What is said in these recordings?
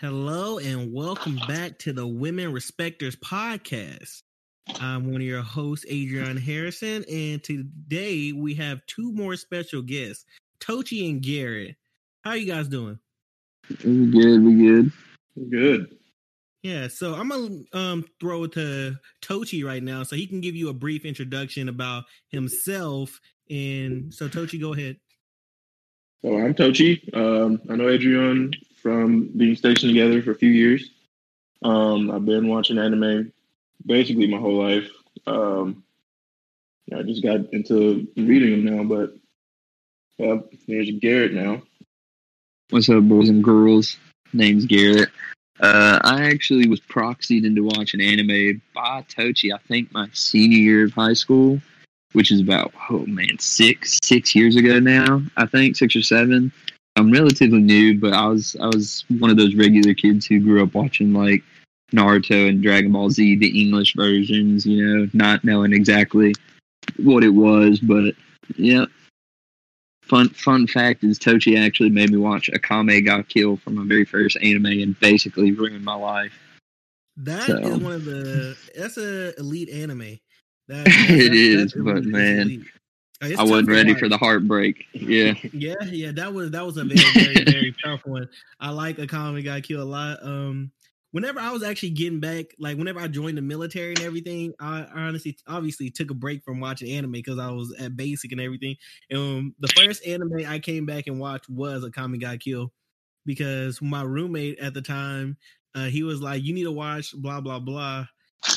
Hello and welcome back to the Women Respecters podcast. I'm one of your hosts, Adrian Harrison, and today we have two more special guests, Tochi and Garrett. How are you guys doing? We good, we good. We Good. Yeah, so I'm gonna um, throw it to Tochi right now, so he can give you a brief introduction about himself. And so, Tochi, go ahead. So I'm Tochi. Um, I know Adrian from being stationed together for a few years. Um, I've been watching anime basically my whole life. Um, I just got into reading them now, but yeah, there's Garrett now. What's up, boys and girls? Name's Garrett. Uh, I actually was proxied into watching anime by Tochi. I think my senior year of high school, which is about oh man six six years ago now. I think six or seven. I'm relatively new, but I was I was one of those regular kids who grew up watching like Naruto and Dragon Ball Z, the English versions. You know, not knowing exactly what it was, but yeah. Fun fun fact is Tochi actually made me watch Akame ga Kill from my very first anime and basically ruined my life. That so. is one of the that's a elite anime. That, it is, but man, oh, I wasn't ready for the heartbreak. Yeah, yeah, yeah. That was that was a very very very tough one. I like Akame ga Kill a lot. Um, whenever I was actually getting back, like whenever I joined the military and everything, I, honestly obviously took a break from watching anime because I was at basic and everything. And um, the first anime I came back and watched was Akame ga Kill because my roommate at the time, uh, he was like, "You need to watch blah blah blah."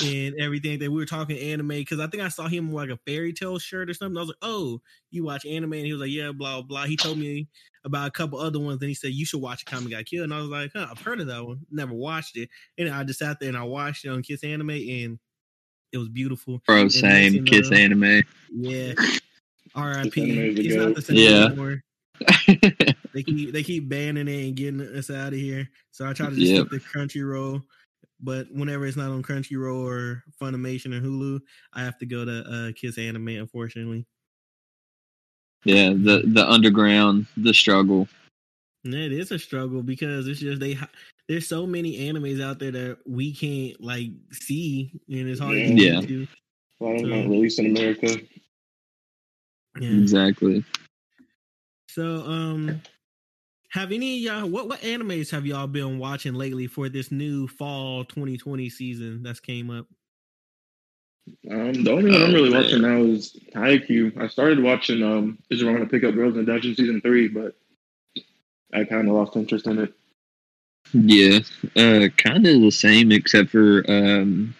And everything that we were talking anime because I think I saw him like a Fairy Tail shirt or something. I was like, "Oh, you watch anime?" And he was like, "Yeah, blah blah." He told me about a couple other ones. Then he said, "You should watch Akame Got Killed." and I was like, "Huh, I've heard of that one, never watched it." And I just sat there and I watched it on Kiss Anime, and it was beautiful. Bro, same uh, Kiss Anime. Yeah. R.I.P. It's not the same yeah. anymore. they keep they keep banning it and getting us out of here. So I try to just yep. the Crunchyroll. But whenever it's not on Crunchyroll or Funimation or Hulu, I have to go to uh, Kiss Anime. Unfortunately. Yeah, the the underground, the struggle. It is a struggle because it's just they. There's so many animes out there that we can't like see, and it's hard. Yeah. To yeah. A lot of them released in America. Yeah. Exactly. So, um, have any y'all what what animes have y'all been watching lately for this new fall 2020 season that's came up? Um, the only one oh, I'm really man. watching now is Haikyuu. I started watching um Is It Wrong to Pick Up Girls in the Dungeon season three, but I kind of lost interest in it. Yeah, uh, kind of the same except for um,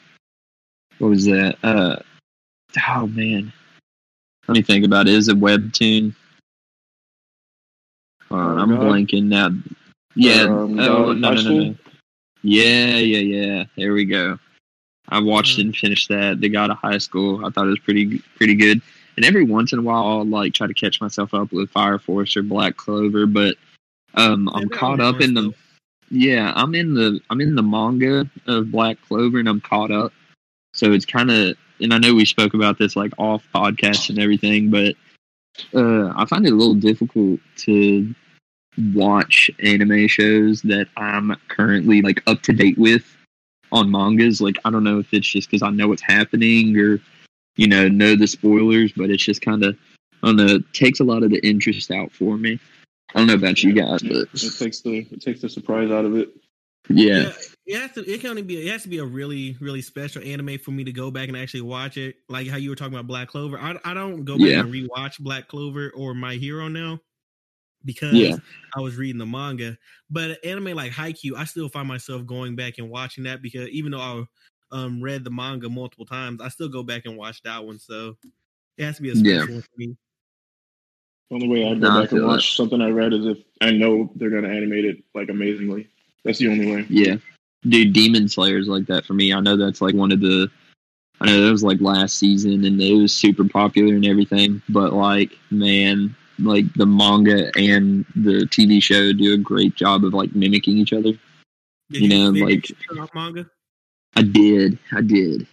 what was that? Uh, oh man, let me think about it. Is a webtoon? I'm God. blanking now. Yeah, um, oh, no, no, no, no. Yeah, yeah, yeah. There we go. I watched mm-hmm. and finished that. The God of High School. I thought it was pretty pretty good. And every once in a while, I'll like try to catch myself up with Fire Force or Black Clover, but um, I'm caught up in the. Yeah, I'm in the I'm in the manga of Black Clover, and I'm caught up. So it's kind of, and I know we spoke about this like off podcast and everything, but uh, I find it a little difficult to watch anime shows that I'm currently like up to date with on mangas. Like I don't know if it's just because I know what's happening or you know know the spoilers, but it's just kind of I don't know. It takes a lot of the interest out for me. I don't know about you guys, but it takes the it takes the surprise out of it. Yeah. yeah. It has to. It can only be. It has to be a really, really special anime for me to go back and actually watch it. Like how you were talking about Black Clover. I, I don't go back yeah. and rewatch Black Clover or My Hero now because yeah. I was reading the manga. But anime like Haikyuu, I still find myself going back and watching that because even though I um, read the manga multiple times, I still go back and watch that one. So it has to be a special yeah. one for me. The only way I go nah, back and watch that. something I read is if I know they're going to animate it like amazingly. That's the only way. Yeah, dude, Demon Slayer's like that for me. I know that's like one of the. I know that was like last season and it was super popular and everything, but like, man, like the manga and the TV show do a great job of like mimicking each other. Did you know, like manga. I did, I did.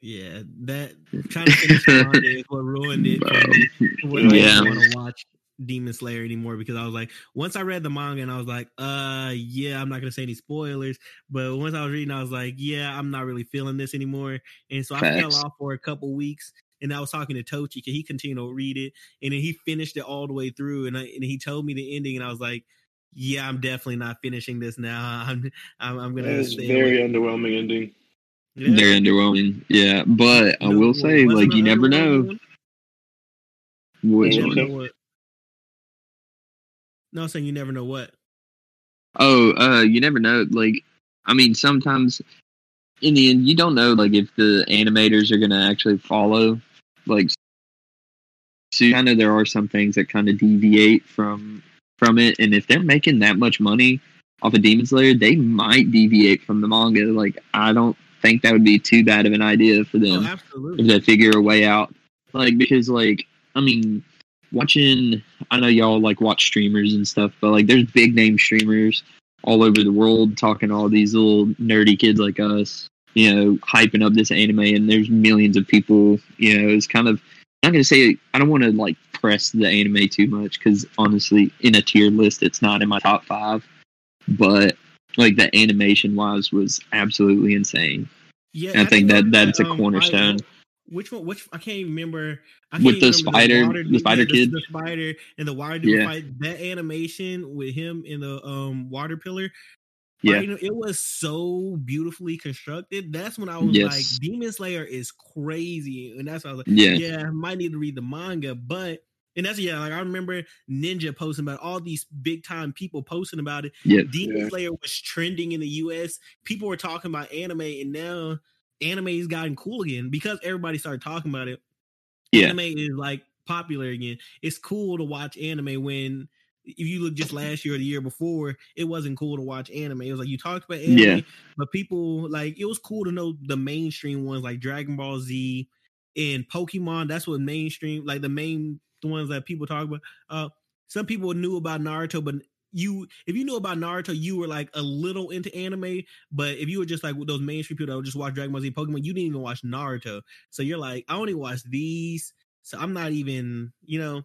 Yeah, that trying to finish manga is what ruined it. Bro. yeah, want to watch. Demon Slayer anymore because I was like, once I read the manga and I was like, uh, yeah, I'm not gonna say any spoilers, but once I was reading, I was like, yeah, I'm not really feeling this anymore, and so Facts. I fell off for a couple weeks. And I was talking to Tochi because he continued to read it, and then he finished it all the way through, and I, and he told me the ending, and I was like, yeah, I'm definitely not finishing this now. I'm I'm, I'm gonna. It's very away. underwhelming ending. Yeah. Very underwhelming. Yeah, but I will say, like, you never know. Which one? No, I'm saying you never know what. Oh, uh, you never know. Like, I mean, sometimes in the end, you don't know, like, if the animators are going to actually follow. Like, so kind of there are some things that kind of deviate from from it, and if they're making that much money off of Demon Slayer, they might deviate from the manga. Like, I don't think that would be too bad of an idea for them oh, if they figure a way out. Like, because, like, I mean, watching I know y'all like watch streamers and stuff, but like there's big name streamers all over the world talking to all these little nerdy kids like us, you know, hyping up this anime and there's millions of people, you know, it's kind of I'm not gonna say I don't want to like press the anime too much because honestly, in a tier list, it's not in my top five. But like the animation wise was absolutely insane. Yeah, I, I think that that's a um, cornerstone. I, which one? Which I can't even remember. I can't with the spider, the, the spider yeah, kid, the, the, spider, and the water dude yeah. fight. That animation with him in the um water pillar. Yeah, know, it was so beautifully constructed. That's when I was yes. like, Demon Slayer is crazy, and that's why I was like, yeah, yeah, I might need to read the manga, but. And that's yeah, like I remember Ninja posting about all these big time people posting about it. Yeah, Demon yeah. Slayer was trending in the US. People were talking about anime, and now anime's gotten cool again because everybody started talking about it. Yeah. Anime is like popular again. It's cool to watch anime when if you look just last year or the year before, it wasn't cool to watch anime. It was like you talked about anime, yeah. but people like it was cool to know the mainstream ones like Dragon Ball Z and Pokemon. That's what mainstream like the main the ones that people talk about. Uh some people knew about Naruto, but you if you knew about Naruto, you were like a little into anime. But if you were just like those mainstream people that would just watch Dragon Ball Z, Pokemon, you didn't even watch Naruto. So you're like, I only watch these, so I'm not even, you know,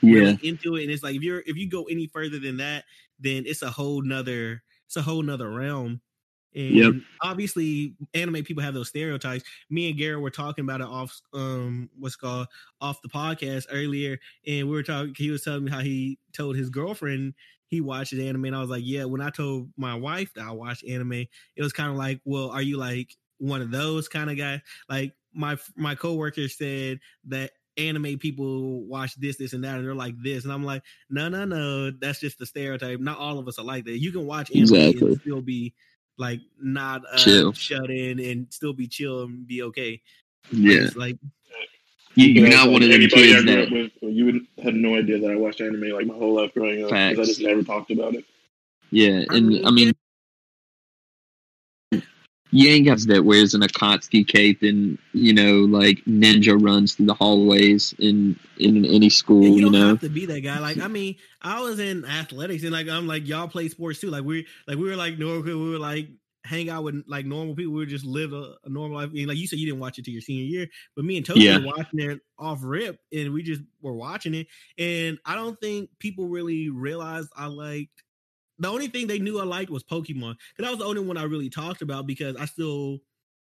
yeah into it. And it's like if you're if you go any further than that, then it's a whole nother it's a whole nother realm. And yep. obviously, anime people have those stereotypes. Me and Garrett were talking about it off, um, what's called off the podcast earlier, and we were talking. He was telling me how he told his girlfriend he watches anime, and I was like, yeah. When I told my wife that I watch anime, it was kind of like, well, are you like one of those kind of guys? Like my my coworker said that anime people watch this, this, and that, and they're like this, and I'm like, no, no, no, that's just the stereotype. Not all of us are like that. You can watch anime exactly. and still be like not uh, chill. shut in and still be chill and be okay. Yeah, like you, you're not one of them kids that with, you would had no idea that I watched anime like my whole life growing up because I just never talked about it. Yeah, and I mean, you ain't got that wears an Akatsuki cape and you know like ninja runs through the hallways in in any school. you, you know, have to be that guy. Like I mean, I was in athletics and like I'm like y'all play sports too. Like we like we were like no, we were like hang out with like normal people. We would just live a, a normal life. And like you said, you didn't watch it to your senior year, but me and Toby yeah. were watching it off rip, and we just were watching it. And I don't think people really realized I liked. The only thing they knew I liked was Pokemon, because that was the only one I really talked about because I still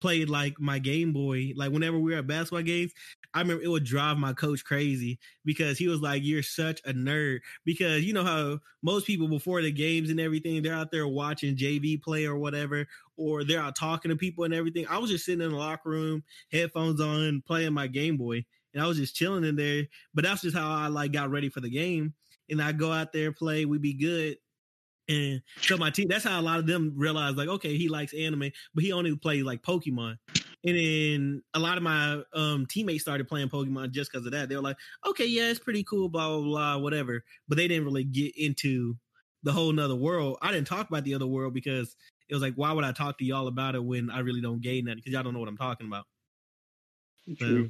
played like my Game Boy. Like whenever we were at basketball games, I remember it would drive my coach crazy because he was like, "You're such a nerd." Because you know how most people before the games and everything, they're out there watching JV play or whatever, or they're out talking to people and everything. I was just sitting in the locker room, headphones on, playing my Game Boy, and I was just chilling in there. But that's just how I like got ready for the game. And I go out there, play, We'd be good. And so my team, that's how a lot of them realized, like, okay, he likes anime, but he only plays like Pokemon. And then a lot of my um, teammates started playing Pokemon just because of that. They were like, okay, yeah, it's pretty cool, blah, blah, blah, whatever. But they didn't really get into the whole nother world. I didn't talk about the other world because it was like, why would I talk to y'all about it when I really don't gain that? Because y'all don't know what I'm talking about. True.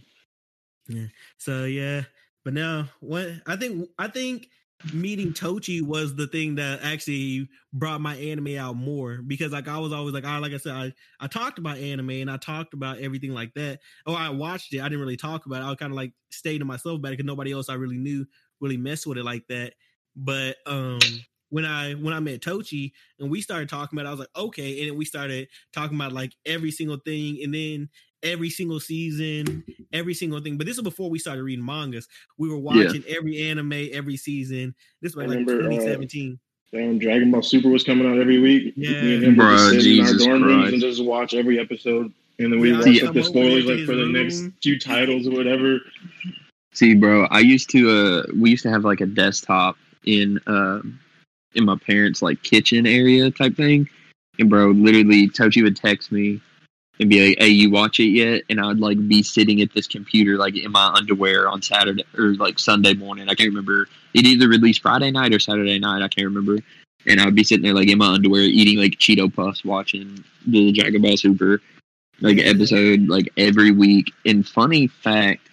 So, yeah. So yeah. But now what I think I think meeting Tochi was the thing that actually brought my anime out more because like I was always like I like I said I I talked about anime and I talked about everything like that. Oh, I watched it. I didn't really talk about it. I kind of like stay to myself about it because nobody else I really knew really mess with it like that. But um when I when I met Tochi and we started talking about it, I was like, okay. And then we started talking about like every single thing, and then every single season, every single thing. But this is before we started reading mangas. We were watching yeah. every anime every season. This was like remember, 2017. Uh, Dragon Ball Super was coming out every week. Yeah, Me and him Bro, just sit Jesus in our dorm Christ. rooms and just watch every episode. And then we yeah, watch up the spoilers like for the room. next few titles or whatever. See, bro, I used to uh we used to have like a desktop in uh in my parents' like kitchen area type thing. And bro, literally Tochi would text me and be like, "Hey, you watch it yet?" And I'd like be sitting at this computer like in my underwear on Saturday or like Sunday morning. I can't remember. It either released Friday night or Saturday night. I can't remember. And I would be sitting there like in my underwear eating like Cheeto puffs, watching the Dragon Ball Super like episode like every week. And funny fact,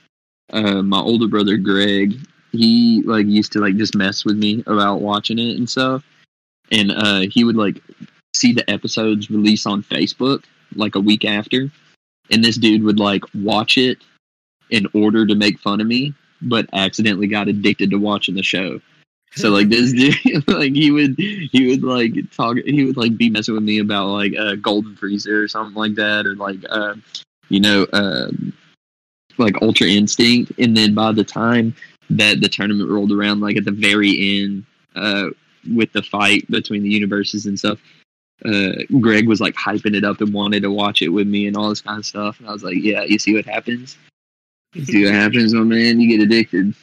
uh, my older brother Greg, he like used to like just mess with me about watching it and stuff. And uh, he would like see the episodes release on Facebook like a week after, and this dude would like watch it in order to make fun of me, but accidentally got addicted to watching the show. So like this dude, like he would he would like talk he would like be messing with me about like uh, Golden Frieza or something like that, or like uh, you know uh, like Ultra Instinct, and then by the time that the tournament rolled around, like at the very end, uh, with the fight between the universes and stuff, uh, Greg was like hyping it up and wanted to watch it with me and all this kind of stuff. And I was like, yeah, you see what happens? You see what happens, my man? You get addicted.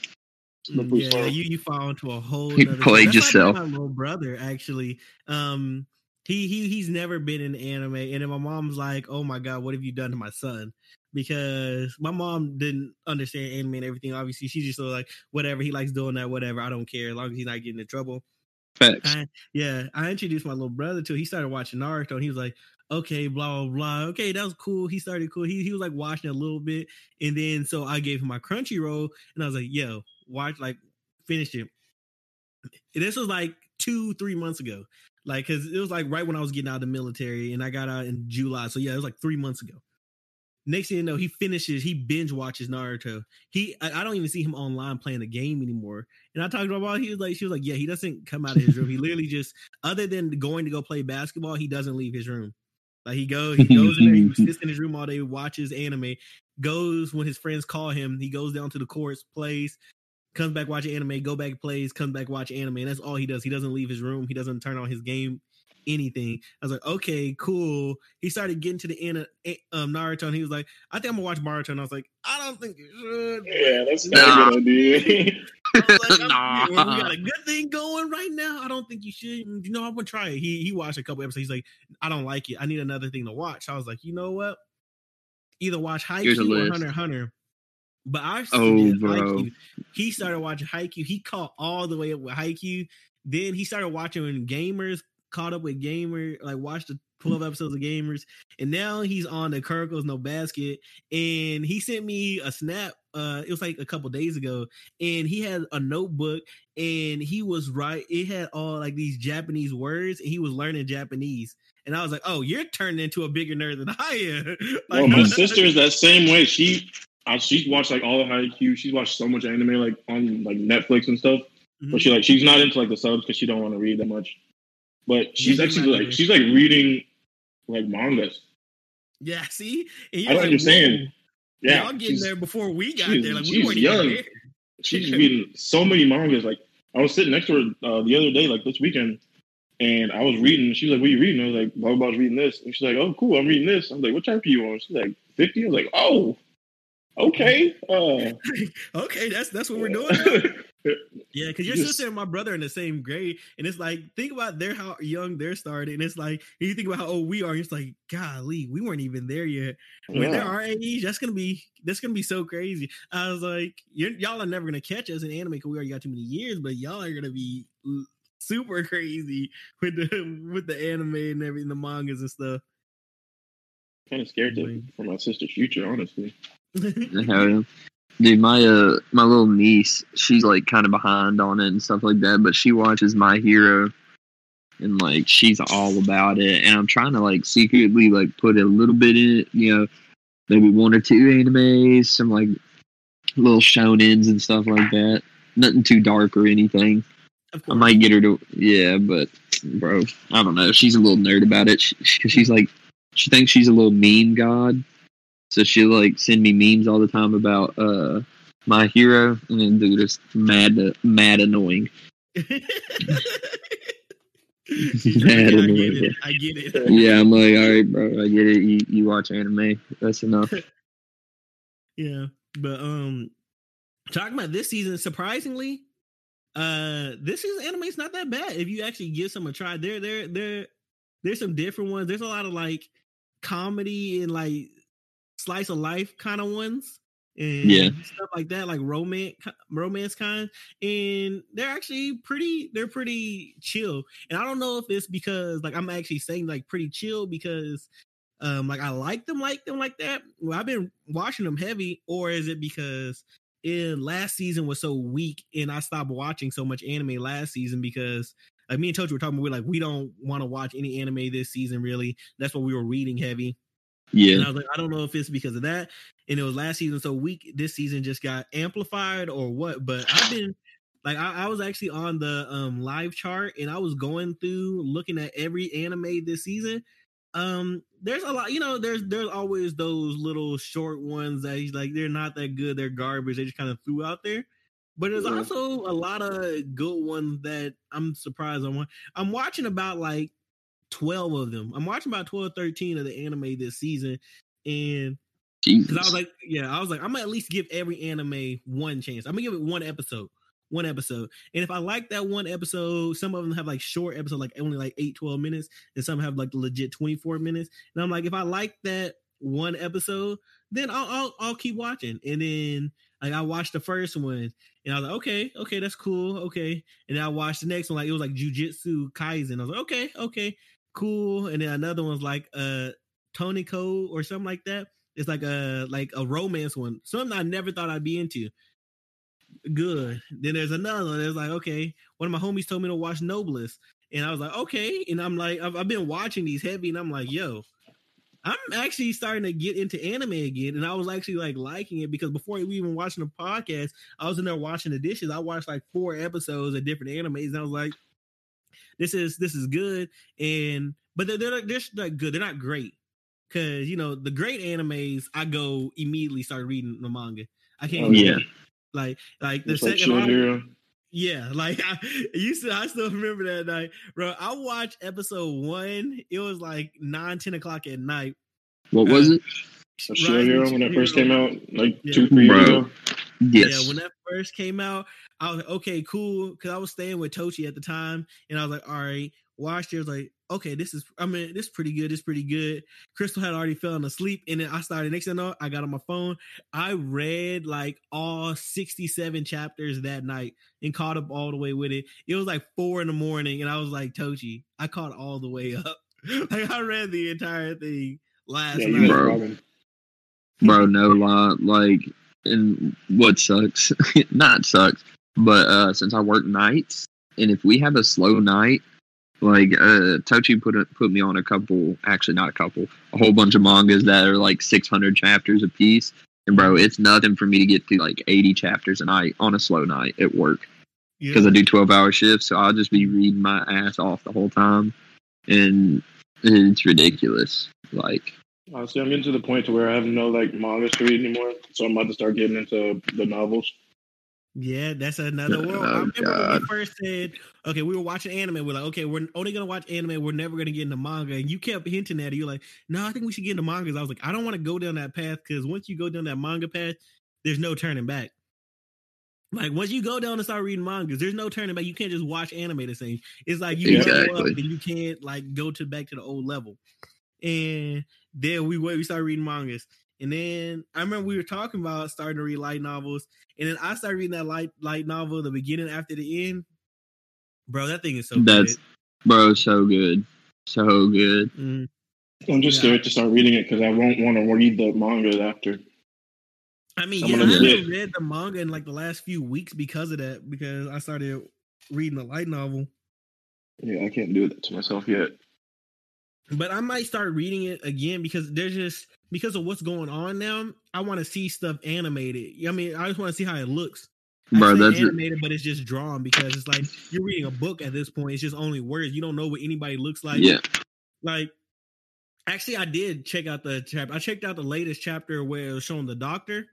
Yeah, you, you fall into a hole. You played yourself. Like my little brother actually. Um, he he he's never been in anime, and then my mom's like, "Oh my god, what have you done to my son?" Because my mom didn't understand anime and everything. Obviously, she just like, "Whatever he likes doing that, whatever. I don't care as long as he's not getting in trouble." Facts. Yeah, I introduced my little brother to. He started watching Naruto, and he was like, "Okay, blah blah blah. Okay, that was cool." He started cool. He he was like watching a little bit, and then so I gave him my Crunchyroll, and I was like, "Yo, watch like finish it." This was like two three months ago, like because it was like right when I was getting out of the military, and I got out in July. So yeah, it was like three months ago. Next thing you know, he finishes, he binge watches Naruto. He, I, I, don't even see him online playing the game anymore. And I talked about, he was like, she was like, yeah, he doesn't come out of his room. He literally just, other than going to go play basketball, he doesn't leave his room. Like he goes, he goes in there, he sits in his room all day, watches anime. Goes when his friends call him, he goes down to the courts, plays, comes back watch anime, go back plays, comes back watch anime. And that's all he does. He doesn't leave his room. He doesn't turn on his game anything. I was like, okay, cool. He started getting to the end of eh, um, Naruto, and he was like, I think I'm gonna watch Boruto. And I was like, I don't think you should. Yeah, that's not nah. a good idea. like, nah. We got a good thing going right now. I don't think you should. You know, I'm gonna try it. He he watched a couple episodes. He's like, I don't like it. I need another thing to watch. I was like, you know what? Either watch Haikyuu or Hunter Hunter. But I oh, bro. He started watching Haikyuu. He caught all the way up with Haikyuu. Then he started watching Gamers caught up with Gamer, like watched the 12 episodes of Gamers, and now he's on the Kuroko no Basket. And he sent me a snap. Uh, it was like a couple days ago, and he had a notebook, and he was right. It had all like these Japanese words, and he was learning Japanese. And I was like, "Oh, you're turning into a bigger nerd than I am." like, well, my sister is that same way. She, uh, she's watched like all the of Haikyuu. She's watched so much anime, like on like Netflix and stuff. Mm-hmm. But she like she's not into like the subs because she don't want to read that much. But she's actually like she's like reading like mangas. Yeah, see, I don't like, understand. Whoa. Yeah, y'all getting there before we got there. Like we weren't young. She's reading so many mangas. Like I was sitting next to her uh, the other day, like this weekend, and I was reading. She was like, "What are you reading?" I was like, "Blah blah." reading this, and she's like, "Oh, cool. I'm reading this." I'm like, "What chapter are you on?" She's like, 50. I was like, "Oh, okay." Uh, okay, that's that's what we're doing. Yeah, because your just, sister and my brother in the same grade, and it's like think about their how young they're starting, and it's like you think about how old we are, and it's like golly, we weren't even there yet. When yeah. they're our age, that's gonna be that's gonna be so crazy. I was like, y'all are never gonna catch us in anime because we already got too many years, but y'all are gonna be super crazy with the with the anime and everything, the mangas and stuff. Kind of scared to, for my sister's future, honestly. Dude, my uh my little niece, she's like kind of behind on it and stuff like that, but she watches My Hero and like she's all about it. And I'm trying to like secretly like put a little bit in it, you know, maybe one or two animes, some like little shonens and stuff like that. nothing too dark or anything. I might get her to yeah, but bro, I don't know. She's a little nerd about it. She, she's like, she thinks she's a little mean god, so she like send me memes all the time about uh my hero, and then dude, it's mad, mad annoying. mad annoying. I get it. Yeah, I'm like, all right, bro, I get it. You you watch anime, that's enough. yeah, but um, talking about this season, surprisingly, uh, this season anime's not that bad if you actually give some a try. There, there, there, there's some different ones. There's a lot of like comedy and like slice of life kind of ones and yeah. stuff like that, like romance, romance kind. And they're actually pretty, they're pretty chill. And I don't know if it's because like I'm actually saying like pretty chill because um like I like them like them like that. Well, I've been watching them heavy, or is it because in last season was so weak and I stopped watching so much anime last season because like me and Tochi were talking, we're like, we don't want to watch any anime this season, really. That's what we were reading heavy. Yeah. And I was like, I don't know if it's because of that. And it was last season so weak. This season just got amplified or what. But I've been like I, I was actually on the um live chart and I was going through looking at every anime this season. Um, there's a lot, you know, there's there's always those little short ones that he's like they're not that good, they're garbage, they just kind of threw out there. But there's also a lot of good ones that I'm surprised on. I'm watching about like 12 of them. I'm watching about 12, 13 of the anime this season. And because I was like, yeah, I was like, I'm gonna at least give every anime one chance. I'm gonna give it one episode. One episode. And if I like that one episode, some of them have like short episodes, like only like 8, 12 minutes, and some have like legit 24 minutes. And I'm like, if I like that one episode, then I'll I'll, I'll keep watching. And then like I watched the first one and I was like, okay, okay, that's cool, okay. And then I watched the next one, like it was like Jujutsu Kaisen. I was like, okay, okay cool. And then another one's like uh Toniko or something like that. It's like a like a romance one. Something I never thought I'd be into. Good. Then there's another one. There's like, okay, one of my homies told me to watch Noblesse. And I was like, okay. And I'm like, I've, I've been watching these heavy, and I'm like, yo, I'm actually starting to get into anime again. And I was actually like liking it because before we even watching the podcast, I was in there watching the dishes. I watched like four episodes of different animes, and I was like, this is this is good and but they're they're, they're not good. They're not great. Because you know the great animes i go immediately start reading the manga. I can't oh, yeah. like like the it's second like yeah like i used to i still remember that night. Bro i watched episode one it was like 9 10 o'clock at night. What was uh, it Shield Hero when that first came out, like yeah. two, three years ago. Yes. Yeah, when that first came out, I was like, okay, cool. Cause I was staying with Tochi at the time. And I was like, all right, watched it. I was like, okay, this is, I mean, this is pretty good. This is pretty good. Crystal had already fallen asleep. And then I started, next thing I know, I got on my phone. I read like all 67 chapters that night and caught up all the way with it. It was like four in the morning. And I was like, Tochi, I caught all the way up. like I read the entire thing last yeah, night. Bro. bro, no lie. Like, and what sucks, not sucks, but uh, since I work nights, and if we have a slow night, like uh, Tochi put a, put me on a couple, actually not a couple, a whole bunch of mangas that are like 600 chapters a piece. And bro, it's nothing for me to get through like 80 chapters a night on a slow night at work because yeah. I do 12 hour shifts. So I'll just be reading my ass off the whole time, and it's ridiculous. Like, honestly, I'm getting to the point to where I have no like mangas to read anymore. So I'm about to start getting into the novels. Yeah, that's another world. Oh, I remember God. when we first said, okay, we were watching anime. We're like, okay, we're oh, only gonna watch anime. We're never gonna get into manga. And you kept hinting at it. You're like, no, I think we should get into mangas. I was like, I don't want to go down that path because once you go down that manga path, there's no turning back. Like once you go down and start reading mangas, there's no turning back. You can't just watch anime the same. It's like you exactly. up and you can't like go to back to the old level. And then we we started reading mangas. And then I remember we were talking about starting to read light novels, and then I started reading that light light novel, the beginning after the end. Bro, that thing is so That's good. bro, so good, so good. Mm. I'm just yeah. scared to start reading it because I won't want to read the manga after. I mean, I'm yeah, I haven't read the manga in like the last few weeks because of that. Because I started reading the light novel. Yeah, I can't do that to myself yet but I might start reading it again because there's just because of what's going on now. I want to see stuff animated. I mean, I just want to see how it looks. Bro, that's animated, it. but it's just drawn because it's like you're reading a book at this point. It's just only words. You don't know what anybody looks like. Yeah. Like, actually, I did check out the chapter. I checked out the latest chapter where it was showing the doctor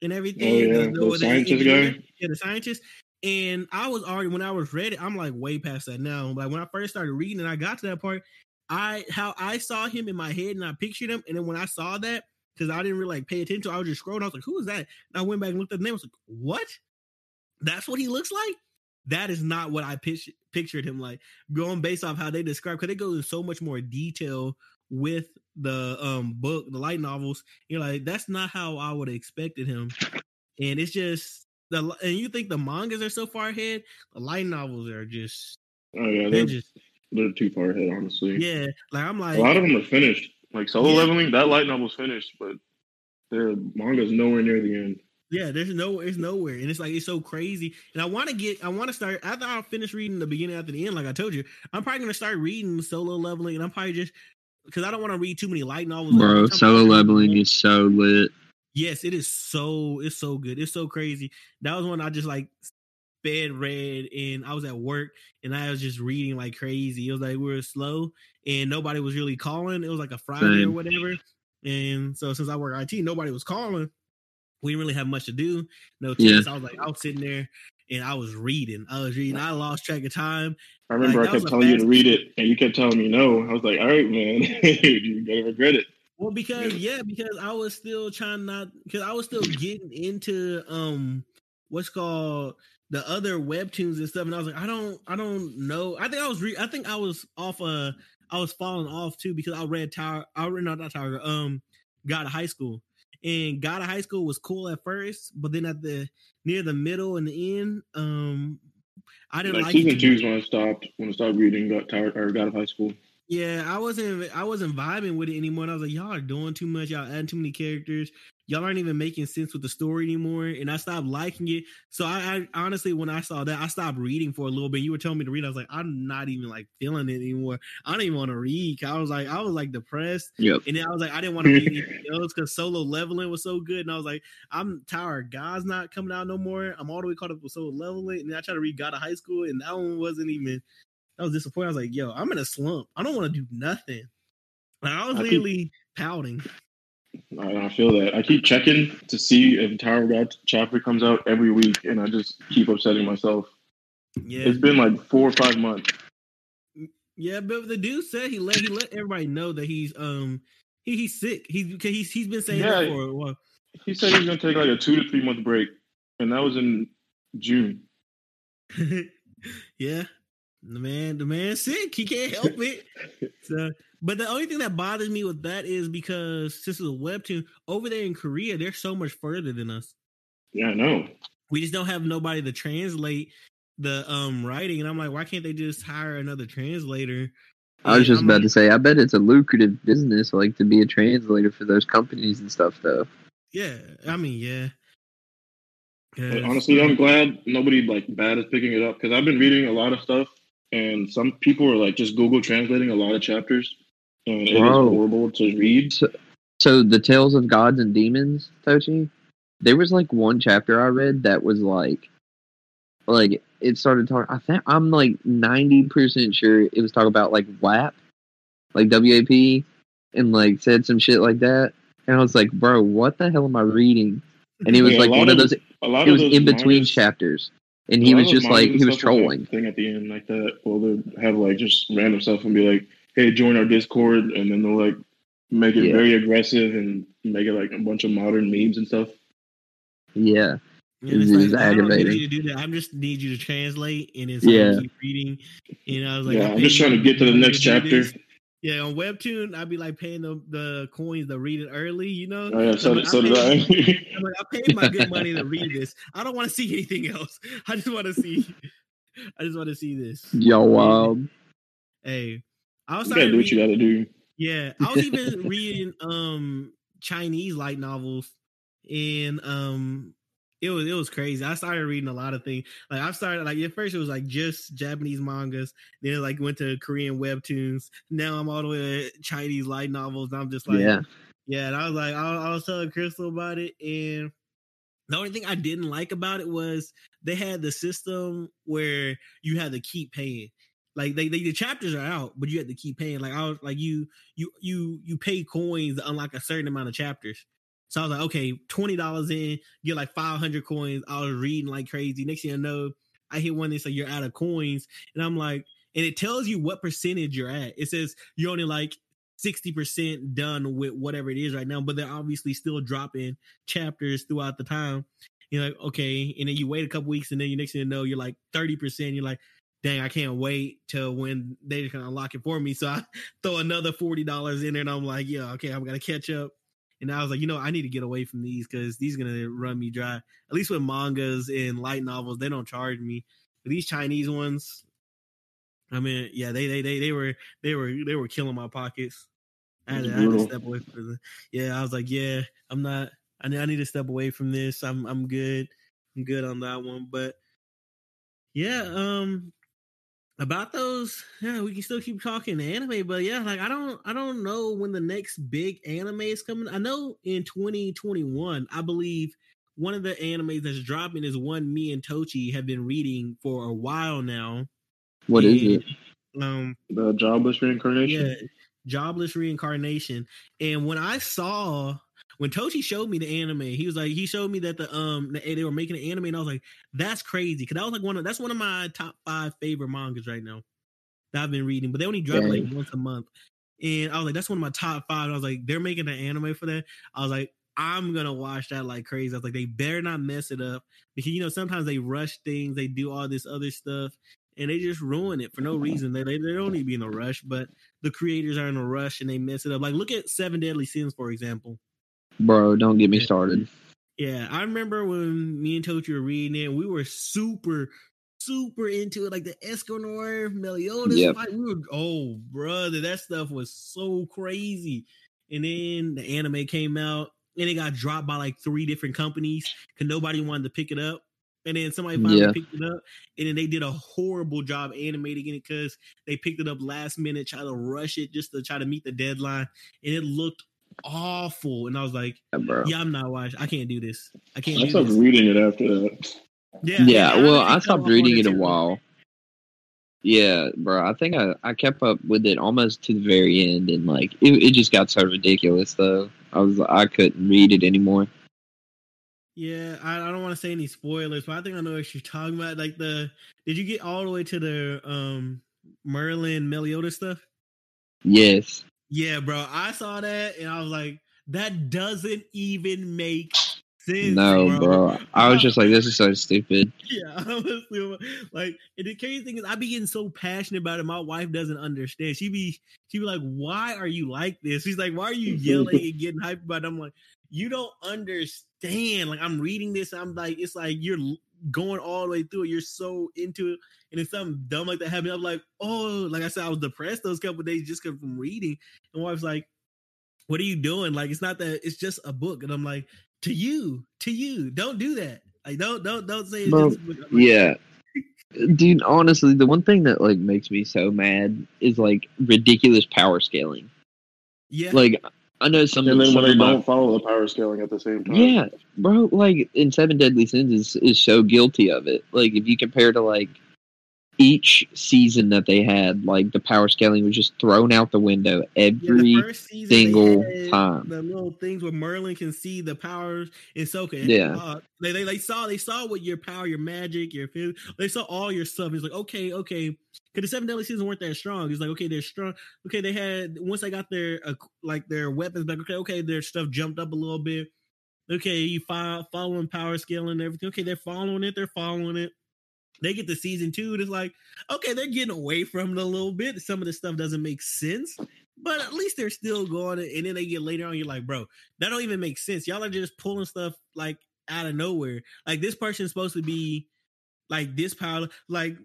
and everything. Oh, yeah, the, the, the scientist guy. Yeah, the scientist. And I was already when I was ready, I'm like way past that now. Like when I first started reading and I got to that part, I how I saw him in my head and I pictured him, and then when I saw that, because I didn't really like pay attention, I was just scrolling. I was like, "Who is that?" And I went back and looked at the name. I was like, "What? That's what he looks like." That is not what I pitch, pictured him like. Going based off how they describe, because they go in so much more detail with the um book, the light novels. You're like, that's not how I would have expected him. And it's just the and you think the mangas are so far ahead, the light novels are just oh yeah, they're, just they're too far ahead, honestly. Yeah, like I'm like a lot of them are finished. Like solo yeah. leveling, that light novel's finished, but their manga's nowhere near the end. Yeah, there's no, it's nowhere, and it's like it's so crazy. And I want to get, I want to start after I finish reading the beginning after the end. Like I told you, I'm probably gonna start reading solo leveling, and I'm probably just because I don't want to read too many light novels. Bro, solo leveling is so lit. Yes, it is so it's so good. It's so crazy. That was one I just like fed read and I was at work and I was just reading like crazy. It was like we were slow and nobody was really calling. It was like a Friday Same. or whatever. And so since I work IT, nobody was calling. We didn't really have much to do. No chance. Yeah. I was like, I was sitting there and I was reading. I was reading. I lost track of time. I remember like, I kept telling you to read it and you kept telling me no. I was like, all right, man, you're gonna regret it. Well, because yeah, because I was still trying not because I was still getting into um what's called the other webtoons and stuff, and I was like, I don't, I don't know. I think I was, re- I think I was off. Uh, I was falling off too because I read Tower. I read not that Tower. Um, God of High School, and God of High School was cool at first, but then at the near the middle and the end, um, I didn't like, like season two is when I stopped when I stopped reading God Tower or God of High School. Yeah, I wasn't I wasn't vibing with it anymore. And I was like, y'all are doing too much. Y'all adding too many characters. Y'all aren't even making sense with the story anymore. And I stopped liking it. So I, I honestly, when I saw that, I stopped reading for a little bit. You were telling me to read. I was like, I'm not even like feeling it anymore. I don't even want to read. I was like, I was like depressed. Yep. And then I was like, I didn't want to read anything else because solo leveling was so good. And I was like, I'm tired. God's not coming out no more. I'm all the way caught up with solo leveling. And then I tried to read God of High School, and that one wasn't even I was disappointed. I was like, yo, I'm in a slump. I don't want to do nothing. Like, I was I literally keep, pouting. I feel that. I keep checking to see if Tower God chapter comes out every week, and I just keep upsetting myself. Yeah, it's been like four or five months. Yeah, but the dude said he let he let everybody know that he's um he, he's sick. He's he's he's been saying yeah, that for a while. He said he's gonna take like a two to three month break, and that was in June. yeah, the man, the man's sick. He can't help it. so, but the only thing that bothers me with that is because this is a webtoon over there in Korea, they're so much further than us. Yeah, I know. We just don't have nobody to translate the um writing, and I'm like, why can't they just hire another translator? I was just I'm about like, to say, I bet it's a lucrative business, like to be a translator for those companies and stuff, though. Yeah, I mean, yeah. honestly, I'm glad nobody like bad is picking it up because I've been reading a lot of stuff and some people are like just Google translating a lot of chapters, and it is horrible to read. So, so, the Tales of Gods and Demons, Tochi, there was like one chapter I read that was like, like it started talking. I think I'm like ninety percent sure it was talking about like WAP, like WAP, and like said some shit like that. And I was like, bro, what the hell am I reading? And it was yeah, like one of, those. it was in between chapters and he was just like he was trolling. Thing at the end like that. Well, they have like just random stuff and be like, "Hey, join our Discord," and then they'll like make it yeah. very aggressive and make it like a bunch of modern memes and stuff. Yeah. Yeah, it's, it's like, aggravating. I don't need you to do that. I just need you to translate, and it's yeah. Like keep reading. And I was like, yeah, I'm just trying to get to the next chapter. Yeah, on Webtoon, I'd be like paying the, the coins to read it early, you know? Oh, yeah, so, so, so did I. I'm like, I paid my good money to read this. I don't want to see anything else. I just want to see I just want to see this. Yo, wild. Hey. I was you gotta do what you gotta do. Yeah. I was even reading um Chinese light novels and um it was it was crazy. I started reading a lot of things. Like I started like at first it was like just Japanese mangas. Then it like went to Korean webtoons. Now I'm all the way to Chinese light novels. I'm just like yeah, yeah. And I was like I, I was telling Crystal about it, and The only thing I didn't like about it was they had the system where you had to keep paying. Like they, they the chapters are out, but you had to keep paying. Like I was like you you you you pay coins to unlock a certain amount of chapters. So I was like, okay, twenty dollars in, get like five hundred coins. I was reading like crazy. Next thing I know, I hit one that said you're out of coins, and I'm like, and it tells you what percentage you're at. It says you're only like 60% done with whatever it is right now, but they're obviously still dropping chapters throughout the time. You're like, okay, and then you wait a couple weeks, and then you next thing you know, you're like 30%. You're like, dang, I can't wait till when they're gonna unlock it for me. So I throw another forty dollars in there, and I'm like, yeah, okay, I'm gonna catch up. And I was like, you know, I need to get away from these because these are gonna run me dry. At least with mangas and light novels, they don't charge me. But these Chinese ones, I mean, yeah, they they they they were they were they were killing my pockets. I had, to, I had to step away from them. Yeah, I was like, yeah, I'm not. I need, I need to step away from this. I'm I'm good. I'm good on that one. But yeah, um, about those, yeah, we can still keep talking anime, but yeah, like I don't I don't know when the next big anime is coming. I know in 2021, I believe one of the animes that's dropping is one me and Tochi have been reading for a while now. What and, is it? Um the jobless reincarnation. Yeah, jobless reincarnation. And when I saw when Tochi showed me the anime, he was like, he showed me that the um they were making an anime, and I was like, that's crazy because that was like one of that's one of my top five favorite mangas right now that I've been reading, but they only drop yeah. like once a month. And I was like, that's one of my top five. I was like, they're making an anime for that. I was like, I'm gonna watch that like crazy. I was like, they better not mess it up because you know sometimes they rush things, they do all this other stuff, and they just ruin it for no reason. They, they they don't need to be in a rush, but the creators are in a rush and they mess it up. Like look at Seven Deadly Sins for example. Bro, don't get me started. Yeah, I remember when me and Tochi were reading it, we were super, super into it. Like the Escanor Meliodas yep. fight. We were, oh, brother, that stuff was so crazy. And then the anime came out and it got dropped by like three different companies because nobody wanted to pick it up. And then somebody finally yeah. picked it up, and then they did a horrible job animating it because they picked it up last minute, try to rush it just to try to meet the deadline, and it looked awful. And I was like, yeah, yeah I'm not watching. I can't do this. I can't. I stopped this. reading it after that. Yeah, yeah. yeah well, I, I stopped reading it a while. Yeah, bro. I think I, I kept up with it almost to the very end, and like it, it just got so ridiculous. Though I was I couldn't read it anymore. Yeah, I, I don't want to say any spoilers, but I think I know what you're talking about. Like the, did you get all the way to the um Merlin Meliodas stuff? Yes. Yeah, bro. I saw that and I was like, that doesn't even make sense. No, bro. bro. I was just like, this is so stupid. Yeah, honestly, like, and the crazy thing is, I be getting so passionate about it. My wife doesn't understand. She be, she be like, why are you like this? She's like, why are you yelling and getting hyped about it? I'm like, you don't understand. Like, I'm reading this. I'm like, it's like you're going all the way through it. You're so into it, and it's something dumb like that happened, I'm like, oh, like I said, I was depressed those couple days just from reading. And wife's like, "What are you doing? Like, it's not that. It's just a book." And I'm like, "To you, to you, don't do that. Like, don't, don't, don't say it's just like, yeah." Dude, honestly, the one thing that like makes me so mad is like ridiculous power scaling. Yeah. Like I know some. And then when they don't follow the power scaling at the same time. Yeah, bro. Like in Seven Deadly Sins is is so guilty of it. Like if you compare to like each season that they had, like the power scaling was just thrown out the window every yeah, single time. The little things where Merlin can see the powers in Soka. Yeah, uh, they, they they saw they saw what your power, your magic, your they saw all your stuff. It's like okay, okay, because the seven deadly sins weren't that strong. It's like okay, they're strong. Okay, they had once they got their uh, like their weapons back. Okay, okay, their stuff jumped up a little bit. Okay, you follow following power scaling and everything. Okay, they're following it. They're following it they get to season two, and it's like, okay, they're getting away from it a little bit. Some of the stuff doesn't make sense, but at least they're still going. And then they get later on, you're like, bro, that don't even make sense. Y'all are just pulling stuff like out of nowhere. Like this person's supposed to be like this power, like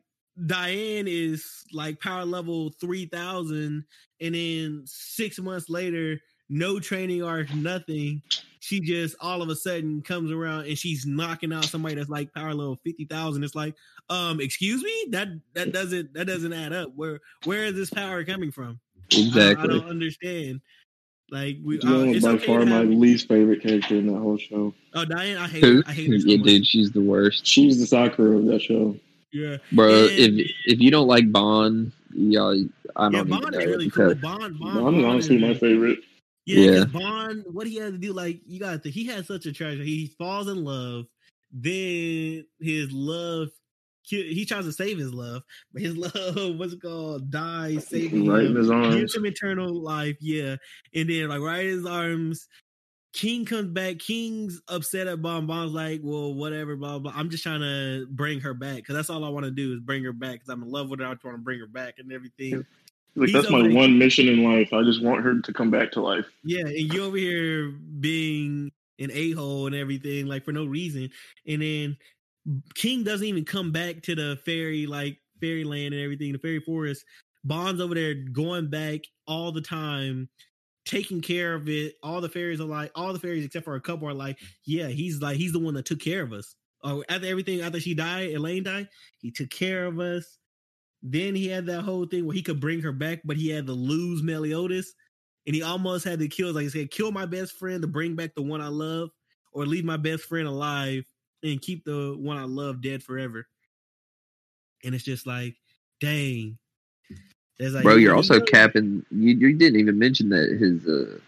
Diane is like power level 3000 and then 6 months later no training or nothing she just all of a sudden comes around and she's knocking out somebody that's like power level 50,000 it's like um excuse me that that doesn't that doesn't add up where where is this power coming from exactly I, I don't understand Like we, uh, by okay far my least favorite character in that whole show. Oh, Diane, I hate. Her. I hate her so yeah, dude, she's the worst. She's the Sakura of that show. Yeah, bro. And, if if you don't like Ban, yeah, I don't. Yeah, Ban is really cool. Ban, Ban, Ban is honestly my favorite. Yeah, yeah. Ban, what he had to do, like you got to, he had such a treasure. He falls in love, then his love he tries to save his love, but his love, what's it called, dies, saving right him, in his arms. gives him eternal life. Yeah, and then like right in his arms, King comes back. King's upset at Ban. Ban's like, well, whatever, blah blah. I'm just trying to bring her back because that's all I want to do is bring her back because I'm in love with her. I want to bring her back and everything. Like He's that's my one mission in life. I just want her to come back to life. Yeah, and you over here being an a hole and everything, like for no reason. And then King doesn't even come back to the fairy like fairyland and everything, the fairy forest. Ban's over there going back all the time, taking care of it. All the fairies are like, all the fairies except for a couple are like, yeah, he's like, he's the one that took care of us. Oh, after everything, after she died, Elaine died, he took care of us. Then he had that whole thing where he could bring her back, but he had to lose Meliodas, and he almost had to kill. Like he said, kill my best friend to bring back the one I love, or leave my best friend alive and keep the one I love dead forever. And it's just like, dang. Like, Bro, you're also know? capping. You, you didn't even mention that his uh,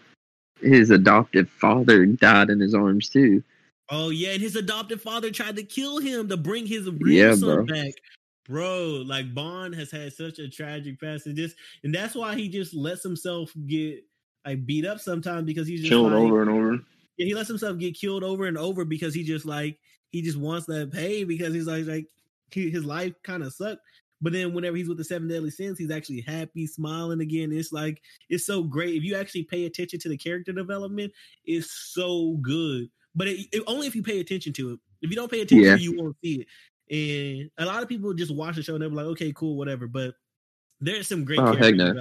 his adoptive father died in his arms too. Oh yeah, and his adoptive father tried to kill him to bring his real yeah, son bro. back. Bro, like Ban has had such a tragic past, and just and that's why he just lets himself get like beat up sometimes because he's just killed like, over and over. Yeah, he lets himself get killed over and over because he just like he just wants that pay because he's like like he, his life kind of sucked. But then whenever he's with the seven deadly sins, he's actually happy, smiling again. It's like it's so great. If you actually pay attention to the character development, it's so good. But it, it, only if you pay attention to it. If you don't pay attention, yeah. you won't see it. And a lot of people just watch the show and they're like, okay, cool, whatever. But there's some great oh, heck no.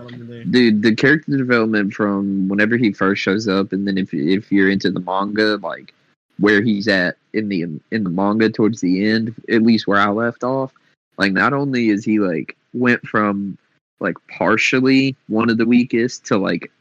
Dude, the character development from whenever he first shows up, and then if if you're into the manga, like where he's at in the in the manga towards the end, at least where I left off. Like not only is he like went from like partially one of the weakest to like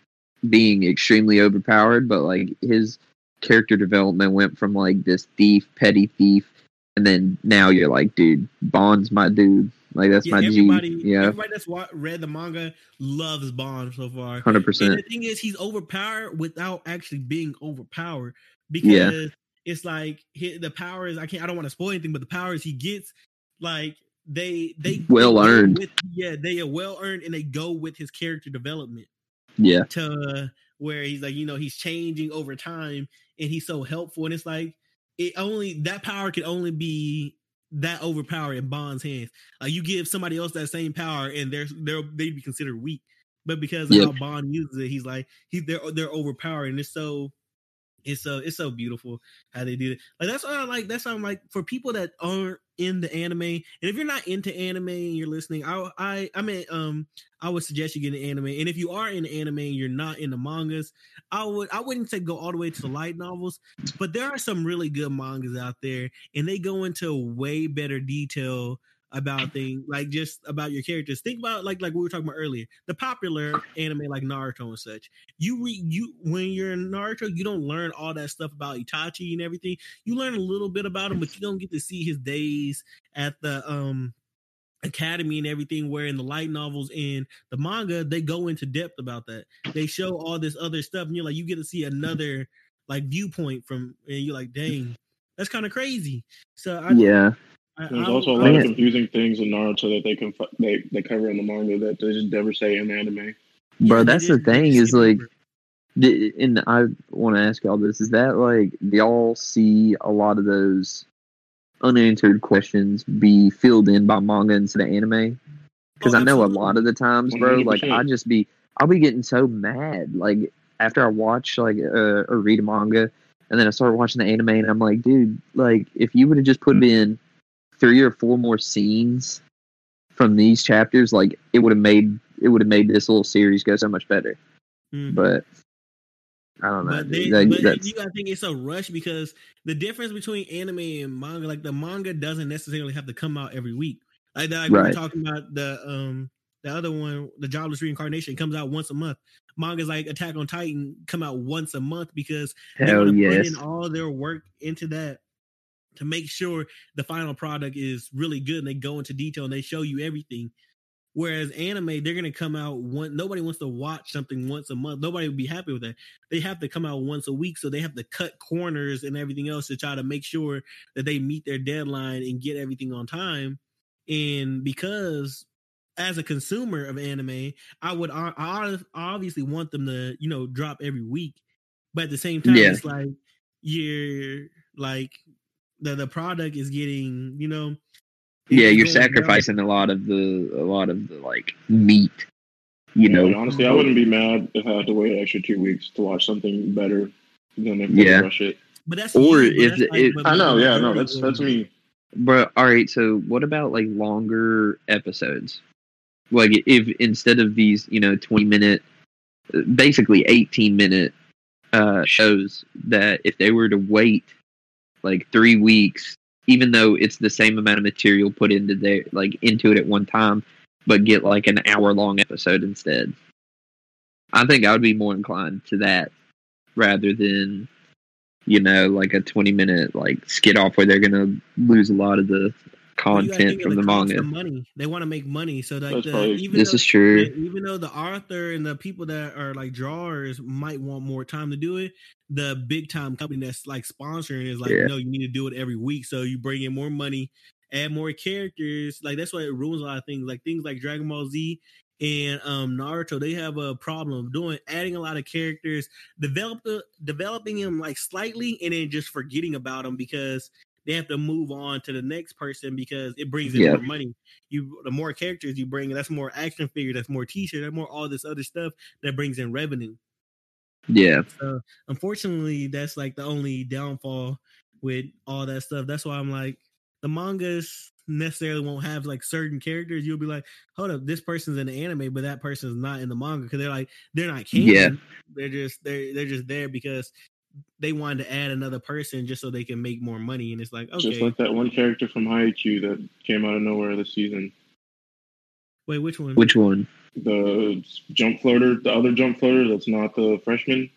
being extremely overpowered, but like his character development went from like this thief, petty thief, and then now you're like, dude, Ban's my dude. Like that's yeah, my everybody, G. Yeah, everybody that's read the manga loves Ban so far. Hundred percent. The thing is, he's overpowered without actually being overpowered because yeah it's like the powers I can't I don't want to spoil anything, but the powers he gets, like they they well they earned. With, yeah, they are well earned, and they go with his character development. Yeah, to where he's like you know he's changing over time, and he's so helpful, and it's like it only that power can only be that overpowered in Ban's hands. Like you give somebody else that same power, and they're they're they'd be considered weak. But because of yep. how Ban uses it, he's like he's they're they're overpowered, and it's so it's so it's so beautiful how they do it. Like that's what I like. That's what I'm like for people that aren't in the anime, and if you're not into anime and you're listening, I I I mean um I would suggest you get an anime. And if you are in anime and you're not in the mangas, I would I wouldn't say go all the way to the light novels, but there are some really good mangas out there, and they go into way better detail about things like just about your characters. Think about like like we were talking about earlier, the popular anime like Naruto and such. You read you when you're in Naruto, you don't learn all that stuff about Itachi and everything. You learn a little bit about him, but you don't get to see his days at the um academy and everything where in the light novels and the manga they go into depth about that they show all this other stuff and you're like you get to see another like viewpoint from and you're like dang that's kind of crazy so I, yeah there's also a lot of confusing things in Naruto that they can they they cover in the manga that they just never say in the anime. Bro, that's the thing is like, and I want to ask y'all this: is that like do y'all see a lot of those unanswered questions be filled in by manga instead of anime? Because oh, I know a lot of the times, bro, 100%. like I just be I'll be getting so mad like after I watch like uh, or read a manga. And then I start watching the anime, and I'm like, dude, like if you would have just put in three or four more scenes from these chapters, like it would have made it would have made this little series go so much better. Mm-hmm. But I don't know. But, they, that, but you, I think it's a rush because the difference between anime and manga, like the manga doesn't necessarily have to come out every week. Like, like right. we were talking about the um The other one, the Jobless Reincarnation, comes out once a month. Mangas like Attack on Titan come out once a month because Hell they want to yes. put in all their work into that to make sure the final product is really good and they go into detail and they show you everything. Whereas anime, they're gonna come out one. Nobody wants to watch something once a month. Nobody would be happy with that. They have to come out once a week, so they have to cut corners and everything else to try to make sure that they meet their deadline and get everything on time. And because as a consumer of anime, I would I obviously want them to you know drop every week, but at the same time, yeah. it's like you're like the the product is getting you know yeah you're sacrificing down. a lot of the a lot of the like meat you yeah, know? honestly i wouldn't be mad if i had to wait extra two weeks to watch something better than if yeah. rush it. But that's or if that's like, it, i know yeah no that's that's me. But all right so what about like longer episodes? Like if instead of these you know 20 minute basically 18 minute uh shows that if they were to wait like three weeks, even though it's the same amount of material put into there, like into it at one time, but get like an hour long episode instead. I think I would be more inclined to that rather than, you know, like a 20 minute like skit off where they're going to lose a lot of the content from the, the manga. Money. They want to make money, so like the, even this though, is true. Even though the author and the people that are like drawers might want more time to do it, the big time company that's like sponsoring is like, yeah. no, you need to do it every week, so you bring in more money, add more characters. Like that's why it ruins a lot of things. Like things like Dragon Ball Z and um Naruto, they have a problem doing adding a lot of characters, develop the, developing them like slightly, and then just forgetting about them because they have to move on to the next person because it brings in yeah. more money. You the more characters you bring, that's more action figure, that's more t-shirt, that's more all this other stuff that brings in revenue. Yeah. So unfortunately, that's like the only downfall with all that stuff. That's why I'm like the mangas necessarily won't have like certain characters. You'll be like, hold up, this person's in the anime, but that person's not in the manga because they're like they're not canon. Yeah. They're just they're they're just there because they wanted to add another person just so they can make more money. And it's like, okay. Just like that one character from Haikyuu that came out of nowhere this season. Wait, which one? Which one? The jump floater, the other jump floater that's not the freshman.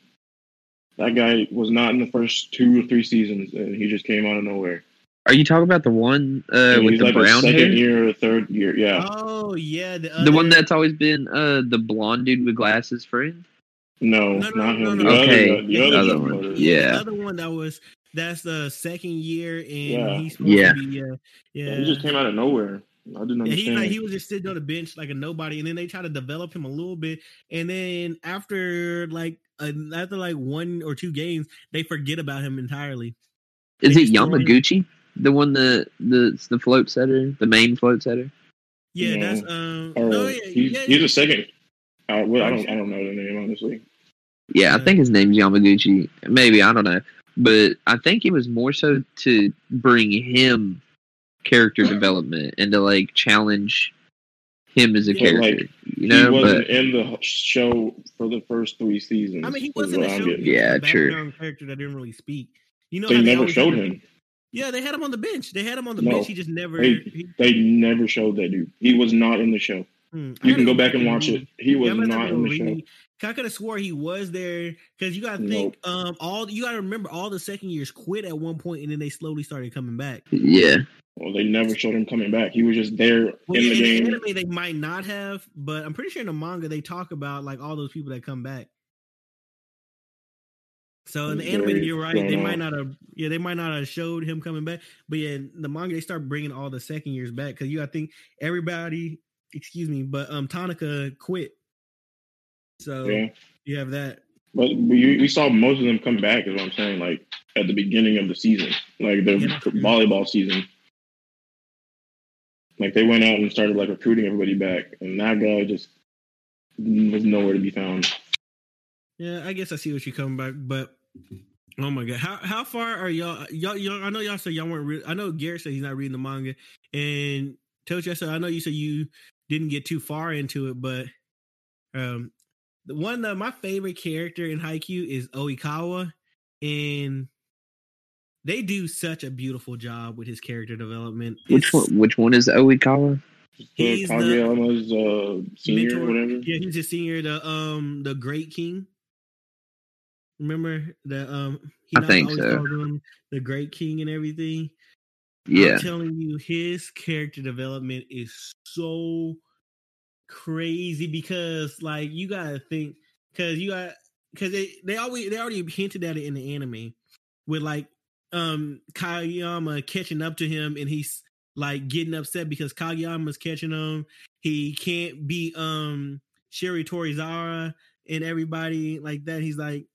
That guy was not in the first two or three seasons, and he just came out of nowhere. Are you talking about the one uh, with the like brown second hair? year or third year? Yeah. Oh yeah, the, other... the one that's always been uh, the blonde dude with glasses friend. No, no, no not no, him. No, okay, other, the, other, other one. Yeah, the other one that was that's the second year, and yeah. he's yeah. Be, uh, yeah. He just came out of nowhere. I didn't understand. Yeah, he like he was just sitting on the bench like a nobody, and then they try to develop him a little bit, and then after like uh, after like one or two games, they forget about him entirely. Is they it Yamaguchi, the one the the the float setter, the main float setter? Yeah, yeah. that's um. Or, no, yeah, he's, yeah, he's a second I, well, I don't. I don't know the name honestly. Yeah, I think his name's Yamaguchi. Maybe I don't know, but I think it was more so to bring him character development and to like challenge him as a yeah, character. Like, you know, he wasn't but, in the show for the first three seasons. I mean, he wasn't a show. Yeah, true. Character that didn't really speak. You know, they never showed him. Yeah, they had him on the bench. They had him on the no, bench. He just never. They, he, they never showed that dude. He was not in the show. Hmm. You can go back and watch it. He was yeah, not in the show. I could have swore he was there because you got to think nope. um all you got to remember all the second years quit at one point and then they slowly started coming back. Yeah. Well, they never showed him coming back. He was just there well, in yeah, the game. In the anime, they might not have, but I'm pretty sure in the manga they talk about like all those people that come back. So in the anime, you're right. They might not have, yeah, they might not have showed him coming back, but yeah, the manga they start bringing all the second years back because you, I think everybody excuse me, but um Tanaka quit. So yeah. you have that. But we, we saw most of them come back, is what I'm saying, like at the beginning of the season, like the yeah, volleyball season. Like they went out and started like recruiting everybody back, and that guy just was nowhere to be found. Yeah, I guess I see what you're coming back, but oh my god, how how far are y'all? Y'all, y'all I know y'all said y'all weren't. Re- I know Garrett said he's not reading the manga, and Tochi, I said I know you said you didn't get too far into it, but um, the one of my favorite character in Haikyuu is Oikawa, and they do such a beautiful job with his character development. Which one? Which one is Oikawa? He's Kageyama's uh, senior, mentor. whatever. Yeah, he's a senior. The um, the Great King. Remember that? Um, he I think so. the Great King and everything. Yeah, I'm telling you, his character development is so crazy because, like, you gotta think because you got because they they always they already hinted at it in the anime with like um Kageyama catching up to him and he's like getting upset because Kageyama's catching him. He can't beat um Shiratorizawa and everybody like that. He's like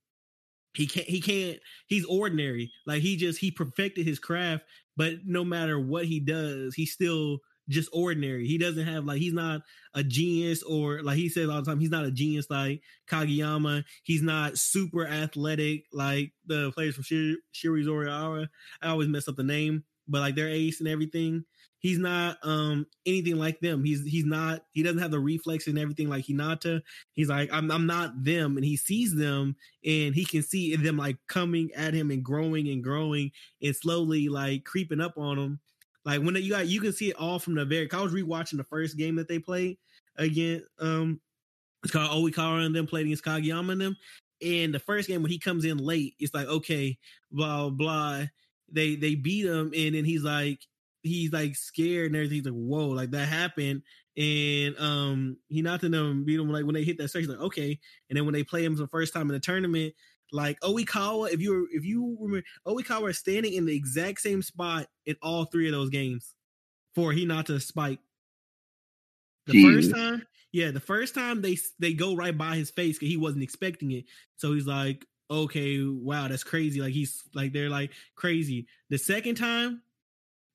he can't he can't he's ordinary. Like he just he perfected his craft, but no matter what he does, he's still just ordinary. He doesn't have like he's not a genius or like he says all the time, he's not a genius like Kageyama. He's not super athletic like the players from Shir- Shiri. I always mess up the name, but like their ace and everything. He's not um anything like them. He's he's not he doesn't have the reflex and everything like Hinata. He's like I'm I'm not them and he sees them and he can see them like coming at him and growing and growing and slowly like creeping up on him like when you got you can see it all from the very. I was rewatching the first game that they played again. Um, it's called Oikawa and them played against Kageyama and them. And the first game when he comes in late, it's like okay, blah blah. They they beat him, and then he's like he's like scared and everything. He's like whoa, like that happened. And um, he not to them beat him like when they hit that search, like okay. And then when they play him for the first time in the tournament, like Oikawa, if you were, if you remember, Oikawa is standing in the exact same spot in all three of those games for Hinata to spike. The Jeez. first time, yeah, the first time they they go right by his face because he wasn't expecting it. So he's like, okay, wow, that's crazy. Like he's like they're like crazy. The second time,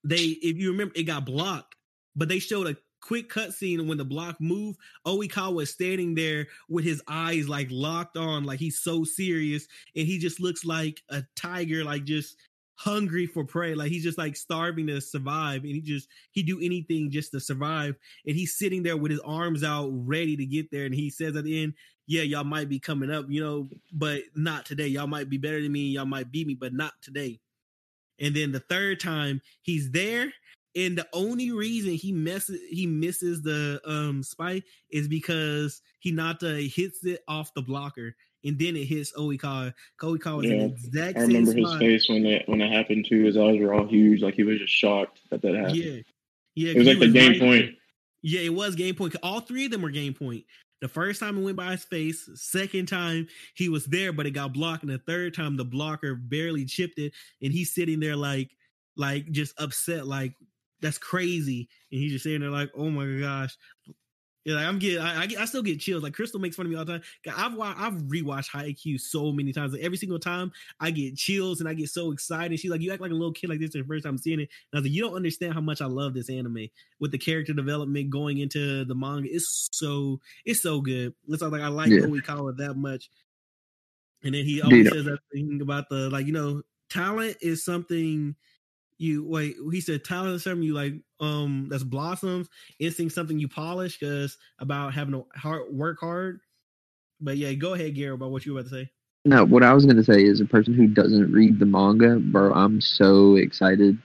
they if you remember, it got blocked, but they showed a quick cutscene when the block moved, Oikawa is standing there with his eyes like locked on, like he's so serious, and he just looks like a tiger, like just hungry for prey like he's just like starving to survive and he just he do anything just to survive and he's sitting there with his arms out ready to get there and he says at the end yeah y'all might be coming up you know but not today. Y'all might be better than me y'all might beat me but not today and then the third time he's there and the only reason he messes he misses the um spike is because he Hinata hits it off the blocker and then it hits Oikawa. Oikawa was yeah, in the exact I remember his spot. face when that when it happened too. His eyes were all huge, like he was just shocked that that happened. Yeah, yeah. It was like the game right point. There. Yeah, it was game point. All three of them were game point. The first time it went by his face. Second time he was there, but it got blocked. And the third time the blocker barely chipped it, and he's sitting there like, like just upset, like that's crazy. And he's just sitting there like, oh my gosh. Yeah, like I'm getting, I, I, I, still get chills. Like Crystal makes fun of me all the time. I've I've rewatched Haikyuu so many times. Like every single time, I get chills and I get so excited. She's like, "You act like a little kid like this the first time seeing it." And I was like, "You don't understand how much I love this anime with the character development going into the manga. It's so it's so good. It's like I like yeah. Oikawa that much." And then he always Dude. says that thing about the like, you know, talent is something you wait he said talent is something you like um that's blossoms. Instinct something you polish because about having to hard work hard. But yeah go ahead gary about what you were about to say. No what i was going to say is a person who doesn't read the manga bro i'm so excited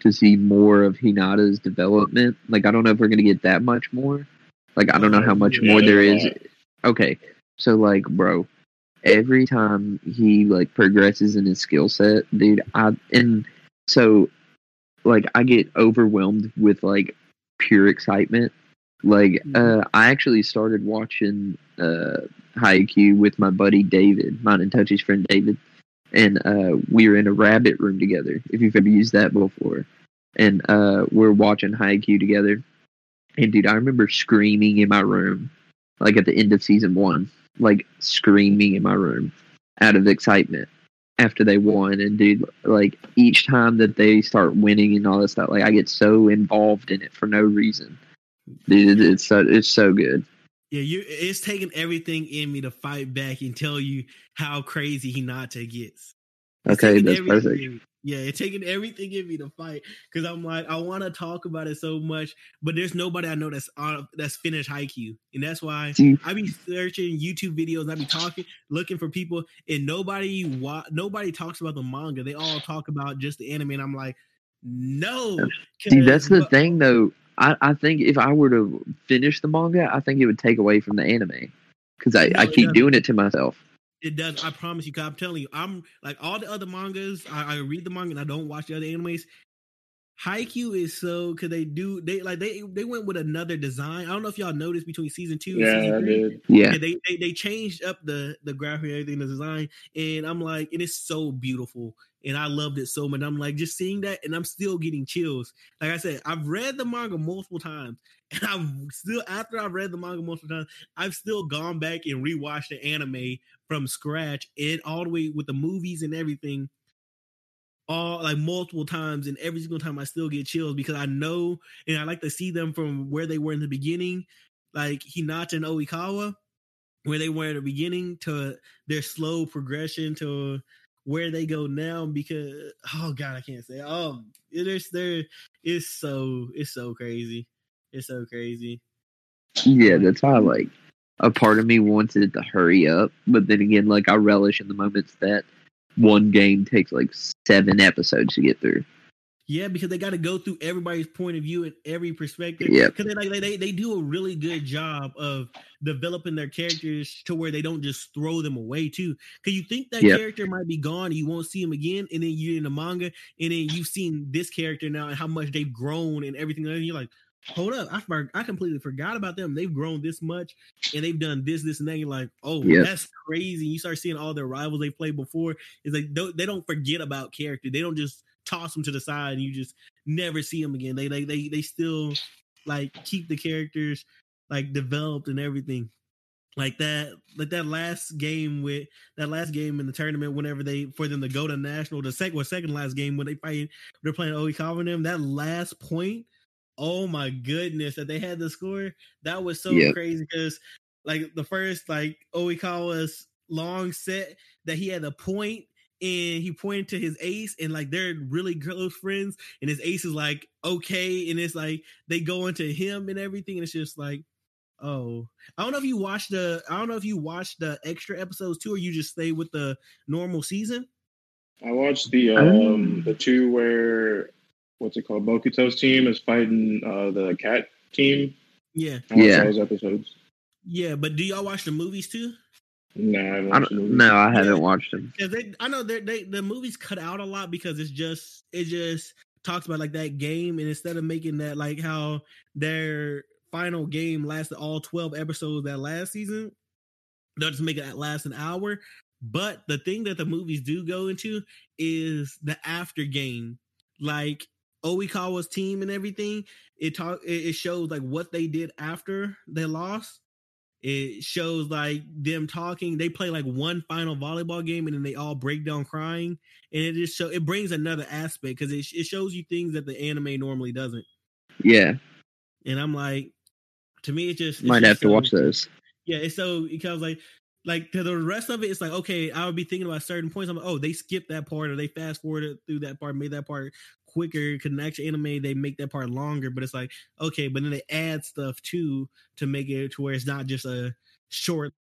to see more of hinata's development. Like i don't know if we're going to get that much more. Like i don't know how much yeah, more there is. Okay so like bro every time he like progresses in his skill set dude i and so like I get overwhelmed with like pure excitement. Like mm-hmm. uh I actually started watching uh Haikyuu with my buddy David, mine and Touchy's friend David. And uh we were in a rabbit room together, if you've ever used that before. And uh we're watching Haikyuu together. And dude, I remember screaming in my room, like at the end of season one, like screaming in my room out of excitement after they won and dude like each time that they start winning and all this stuff like i get so involved in it for no reason. Dude it's so it's so good. Yeah you it's taking everything in me to fight back and tell you how crazy hinata gets. It's okay that's perfect yeah, it's taking everything in me to fight because I'm like I want to talk about it so much, but there's nobody I know that's on that's finished Haikyuu, and that's why I be searching YouTube videos. I be talking, looking for people, and nobody wa- nobody talks about the manga. They all talk about just the anime, and I'm like, no. See, that's the but, thing though. I, I think if I were to finish the manga, I think it would take away from the anime because I, no, I keep doing it to myself. It does. I promise you. I'm telling you, I'm like all the other mangas. I, I read the manga and I don't watch the other animes. Haikyuu is so because they do they like they they went with another design. I don't know if y'all noticed between season two yeah, and season three. Did. Yeah, they, they they changed up the the graphic and everything, the design, and I'm like, it is so beautiful, and I loved it so much. I'm like just seeing that, and I'm still getting chills. Like I said, I've read the manga multiple times, and I'm still after I've read the manga multiple times, I've still gone back and rewatched the anime from scratch and all the way with the movies and everything all like multiple times and every single time I still get chills because I know and I like to see them from where they were in the beginning, like Hinata and Oikawa, where they were at the beginning to their slow progression to where they go now because oh god I can't say oh it is there it's so it's so crazy it's so crazy yeah that's how like a part of me wanted to hurry up but then again like I relish in the moments that one game takes like seven episodes to get through. Yeah, because they got to go through everybody's point of view and every perspective. Yeah, because they like they they do a really good job of developing their characters to where they don't just throw them away too. Because you think that yep. character might be gone, and you won't see him again, and then you're in the manga, and then you've seen this character now and how much they've grown and everything. And you're like, hold up, I I completely forgot about them. They've grown this much and they've done this, this, and that. You're like, oh, yep. that's crazy. You start seeing all their rivals they played before. It's like they don't forget about character. They don't just toss them to the side and you just never see them again. They they they they still like keep the characters like developed and everything. Like that, like that last game with that last game in the tournament. Whenever they for them to go to national, the second or second last game when they fight, they're playing Oikawa and them. That last point oh my goodness that they had the score. That was so yep. crazy because like the first like Oikawa's long set that he had a point and he pointed to his ace and like they're really close friends and his ace is like okay and it's like they go into him and everything and it's just like oh i don't know if you watched the i don't know if you watched the extra episodes too or you just stay with the normal season i watched the um the two where what's it called? Bokuto's team is fighting uh, the cat team. Yeah, yeah. Those episodes. Yeah, but do y'all watch the movies too? No, I, I no, I haven't yeah, watched them. Because they, I know they, they the movies cut out a lot because it's just it just talks about like that game, and instead of making that like how their final game lasted all twelve episodes that last season, they'll just make it last an hour. But the thing that the movies do go into is the after game. Like Oikawa's team and everything, it talk it shows like what they did after they lost. It shows like them talking. They play like one final volleyball game and then they all break down crying. And it just show it brings another aspect because it, it shows you things that the anime normally doesn't. Yeah. And I'm like, to me, it just might just have so, to watch those. Yeah, it's so because like like to the rest of it, it's like okay, I would be thinking about certain points. I'm like, oh, they skipped that part or they fast forwarded through that part, made that part quicker connection anime they make that part longer but it's like okay but then they add stuff too to make it to where it's not just a short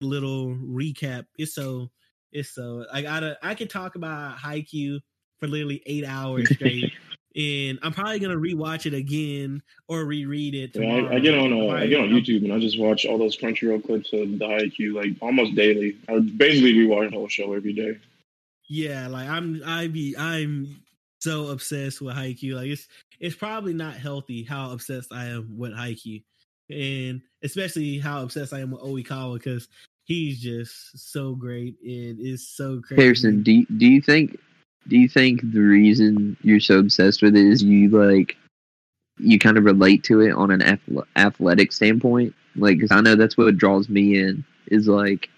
little recap. It's so it's so i gotta i could talk about Haikyuu for literally eight hours straight and i'm probably gonna rewatch it again or reread it yeah, I, I, get on uh, i get on youtube and i just watch all those crunchyroll clips of the Haikyuu like almost daily. I basically rewatch the whole show every day yeah, like I'm I be I'm so obsessed with Haikyuu. Like it's it's probably not healthy how obsessed I am with Haikyuu. And especially how obsessed I am with Oikawa because he's just so great. And It is so crazy. Harrison, do you, do you think do you think the reason you're so obsessed with it is you like you kind of relate to it on an athletic standpoint? Like, cause I know that's what draws me in is like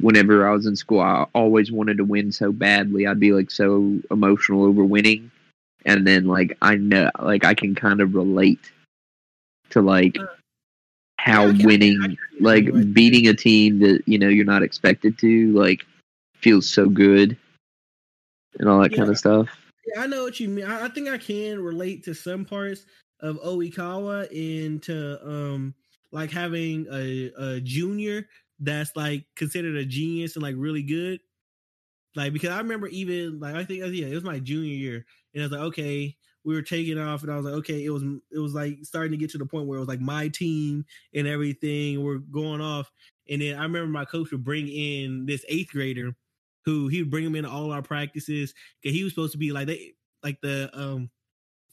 whenever I was in school, I always wanted to win so badly. I'd be like so emotional over winning. And then like I know like I can kind of relate to like uh, how winning like beating a team that, you know, you're not expected to, like feels so good and all that yeah. kind of stuff. Yeah, I know what you mean. I, I think I can relate to some parts of Oikawa into um like having a, a junior that's like considered a genius and like really good. Like because I remember even like I think yeah it was my junior year and I was like okay we were taking off, and I was like, okay, it was it was like starting to get to the point where it was like my team and everything. We're going off, and then I remember my coach would bring in this eighth grader, who he would bring him in all our practices because he was supposed to be like they like the um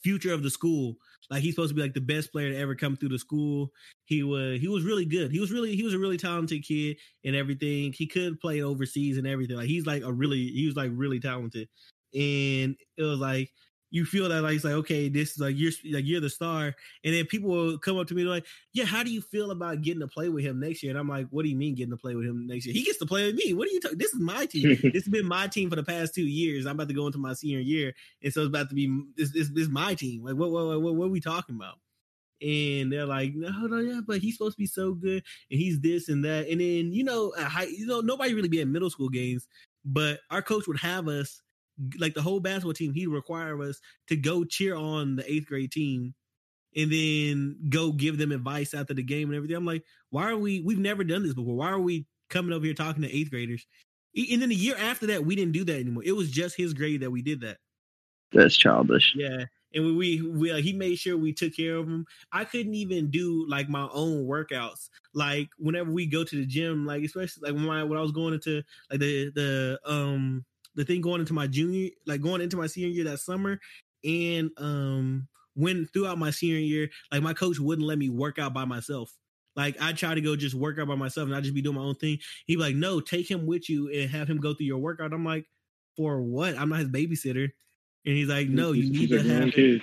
future of the school. Like he's supposed to be like the best player to ever come through the school. He was he was really good. He was really he was a really talented kid and everything. He could play overseas and everything. Like he's like a really he was like really talented. And it was like you feel that like it's like okay, this is like you're like you're the star, and then people will come up to me like, yeah, how do you feel about getting to play with him next year? And I'm like, what do you mean getting to play with him next year? He gets to play with me. What are you talking? This is my team. this has been my team for the past two years. I'm about to go into my senior year, and so it's about to be this this, this my team. Like what what, what what are we talking about? and they're like, no, no, yeah, but he's supposed to be so good, and he's this and that, and then you know, high, you know, nobody really be at middle school games, but our coach would have us like the whole basketball team, he'd require us to go cheer on the eighth grade team and then go give them advice after the game and everything. I'm like, why are we? We've never done this before. Why are we coming over here talking to eighth graders? And then the year after that, we didn't do that anymore. It was just his grade that we did that. That's childish. Yeah, and we we, we uh, he made sure we took care of him. I couldn't even do like my own workouts. Like whenever we go to the gym, like especially like when I when I was going into like the the um the thing going into my junior, like going into my senior year that summer, and um when throughout my senior year, like my coach wouldn't let me work out by myself. Like I try to go just work out by myself and I just be doing my own thing. He'd be like, "No, take him with you and have him go through your workout." I'm like, "For what? I'm not his babysitter." And he's like, "No, you need to have it."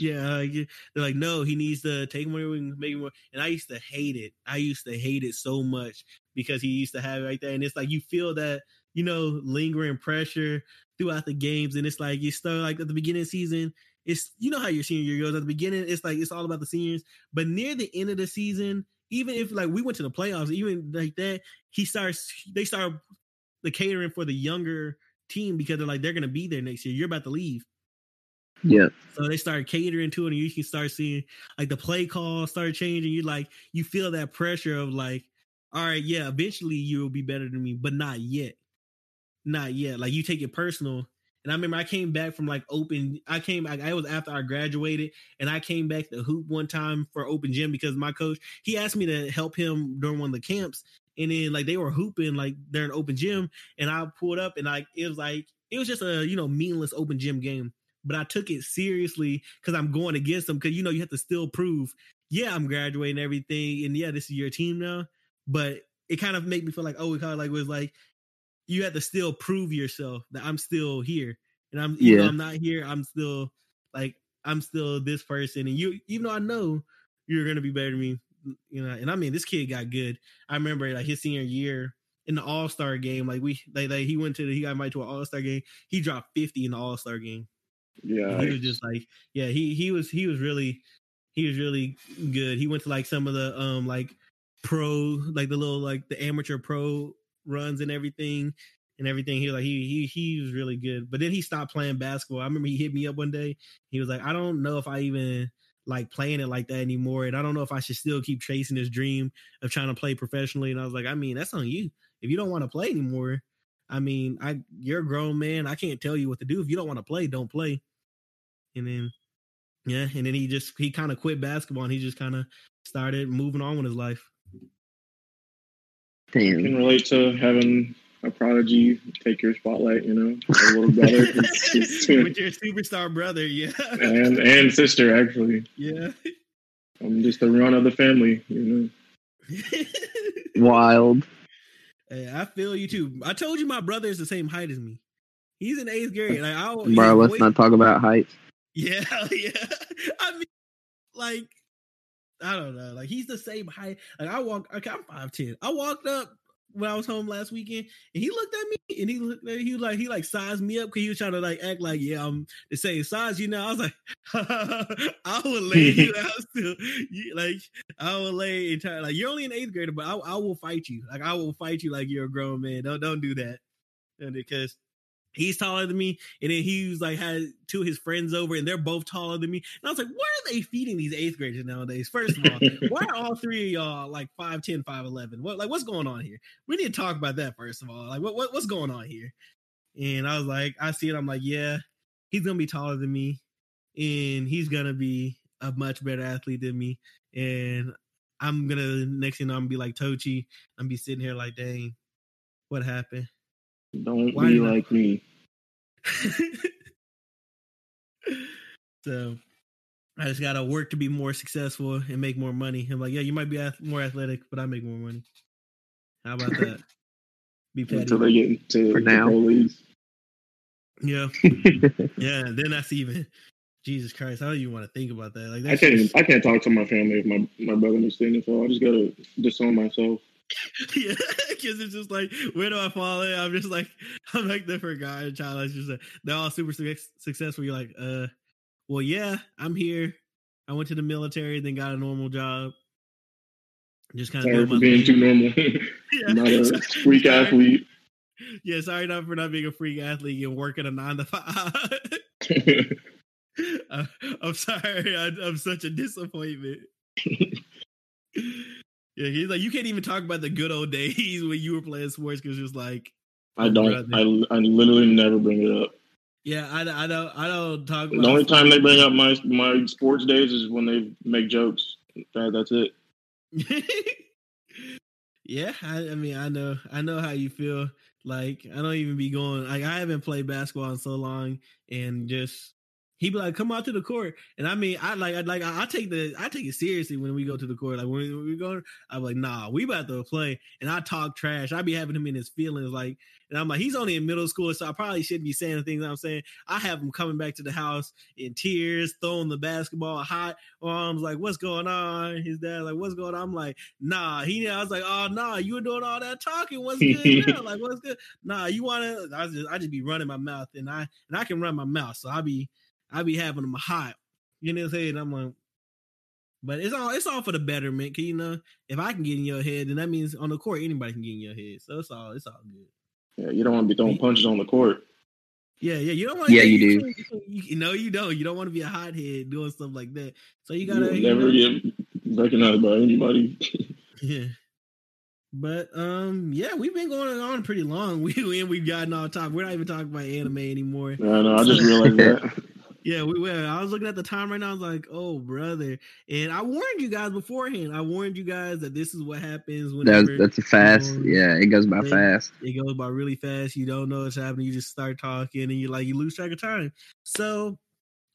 Yeah, they're like, "No, he needs to take him where and make him." More. And I used to hate it. I used to hate it so much because he used to have it like that. And it's like you feel that you know, lingering pressure throughout the games. And it's like you start like at the beginning of the season, it's you know how your senior year goes. At the beginning, it's like it's all about the seniors. But near the end of the season, even if like we went to the playoffs, even like that, he starts they start the catering for the younger team because they're like they're gonna be there next year. You're about to leave. Yeah. So they start catering to it, and you can start seeing like the play call start changing. You like you feel that pressure of like, all right, yeah, eventually you will be better than me, but not yet not yet. Like you take it personal. And I remember I came back from like open. I came. I, I, was after I graduated, and I came back to hoop one time for open gym because my coach he asked me to help him during one of the camps, and then like they were hooping like they're during open gym, and I pulled up and like it was like it was just a you know meaningless open gym game, but I took it seriously because I'm going against them because you know you have to still prove yeah I'm graduating everything, and yeah this is your team now, but it kind of made me feel like oh it kind of like was like you have to still prove yourself that I'm still here. And I'm yeah. I'm not here, I'm still like I'm still this person. And you even though I know you're gonna be better than me, you know, and I mean this kid got good. I remember like his senior year in the All Star game, like we like, like he went to the he got invited to an All Star game. He dropped 50 in the All Star game. Yeah. he was just like, yeah, he he was he was really he was really good. He went to like some of the um like pro like the little like the amateur pro runs and everything and everything. He was like he he he was really good. But then he stopped playing basketball. I remember he hit me up one day. He was like, I don't know if I even like playing it like that anymore. And I don't know if I should still keep chasing this dream of trying to play professionally. And I was like, I mean, that's on you. If you don't want to play anymore, I mean, I you're a grown man. I can't tell you what to do. If you don't want to play, don't play. And then yeah, and then he just he kind of quit basketball and he just kind of started moving on with his life. Damn. I can relate to having a prodigy take your spotlight, you know, a little brother. With your superstar brother, yeah. and and sister, actually. Yeah. I'm just the run of the family, you know. Wild. Hey, I feel you too. I told you my brother is the same height as me. He's in eighth grade. Like, I, Bro, let's not talk about height. Yeah, yeah. I mean, like, I don't know. Like he's the same height. Like I walk. Okay, I'm five ten. I walked up when I was home last weekend, and he looked at me, and he looked. At, he was like, he like sized me up because he was trying to like act like, yeah, I'm the same size. You know, I was like, I will lay you out still. You, like I will lay and try. Like you're only an eighth grader, but I, I will fight you. Like I will fight you like you're a grown man. Don't don't do that. And because he's taller than me. And then he was like had two of his friends over, and they're both taller than me. And I was like, what are they feeding these eighth graders nowadays? First of all, why are all three of y'all like 5'10, 5'11? What like what's going on here? We need to talk about that first of all. Like what, what what's going on here? And I was like, I see it, I'm like, yeah, he's gonna be taller than me. and he's gonna be a much better athlete than me. And I'm gonna next thing you know, I'm gonna be like Tochi. I'm gonna be sitting here like, dang, what happened? Don't Why be like me. so I just gotta work to be more successful and make more money. I'm like, yeah, you might be more athletic, but I make more money. How about that? Be petty. Until they get into For now. Yeah, yeah. Then that's even. Jesus Christ, how do you want to think about that? Like, I can't. Just... I can't talk to my family if my my brother is singing, so I just gotta disown myself. yeah, because it's just like, where do I fall in? I'm just like, I'm like the forgotten child. It's just like, they're all super su- successful. You're like, uh, well, yeah, I'm here. I went to the military, then got a normal job. Just kind sorry of for being thing. too normal. yeah. Not a freak athlete. Yeah, sorry not for not being a freak athlete and working a nine to five. uh, I'm sorry. I, I'm such a disappointment. Yeah, he's like, you can't even talk about the good old days when you were playing sports because it's like, I don't. I, I literally never bring it up. Yeah, I, I don't. I don't talk. the only time they bring up my my sports days is when they make jokes. That, that's it. yeah, I, I mean, I know, I know how you feel. Like, I don't even be going. Like, I haven't played basketball in so long, and just he'd be like, "Come out to the court," and I mean, I like, I like, I, I take the, I take it seriously when we go to the court. Like when we go, I'm like, "Nah, we about to play," and I talk trash. I be having him in his feelings, like, and I'm like, he's only in middle school, so I probably shouldn't be saying the things I'm saying. I have him coming back to the house in tears, throwing the basketball hot arms, like, "What's going on?" His dad, like, "What's going on?" I'm like, "Nah." He, I was like, "Oh, nah, you were doing all that talking. What's good?" now? Like, what's good? Nah, you want to? I just, I just be running my mouth, and I, and I can run my mouth, so I be I be having them hot. You know what I'm saying? I'm like, but it's all it's all for the betterment. Cause you know, if I can get in your head, then that means on the court anybody can get in your head. So it's all it's all good. Yeah, you don't want to be throwing punches on the court. Yeah, yeah, you don't want. Yeah, you, you do. You, you, know, you don't. You don't want to be a hothead doing stuff like that. So you gotta you never know. get recognized by anybody. yeah, but um, yeah, we've been going on pretty long. We and we've gotten off top. We're not even talking about anime anymore. No, no, I just realized that. Yeah, we were. I was looking at the time right now. I was like, "Oh, brother!" And I warned you guys beforehand. I warned you guys that this is what happens when that's that's a fast. You know, yeah, it goes by it, fast. It goes by really fast. You don't know what's happening. You just start talking, and you like you lose track of time. So,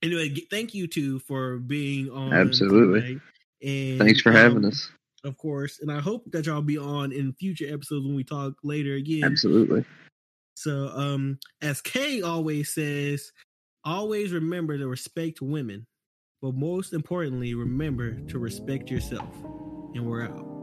anyway, thank you two for being on. Absolutely. And thanks for um, having us. Of course, and I hope that y'all be on in future episodes when we talk later again. Absolutely. So, um, as Kay always says, Always remember to respect women, but most importantly, remember to respect yourself. And we're out.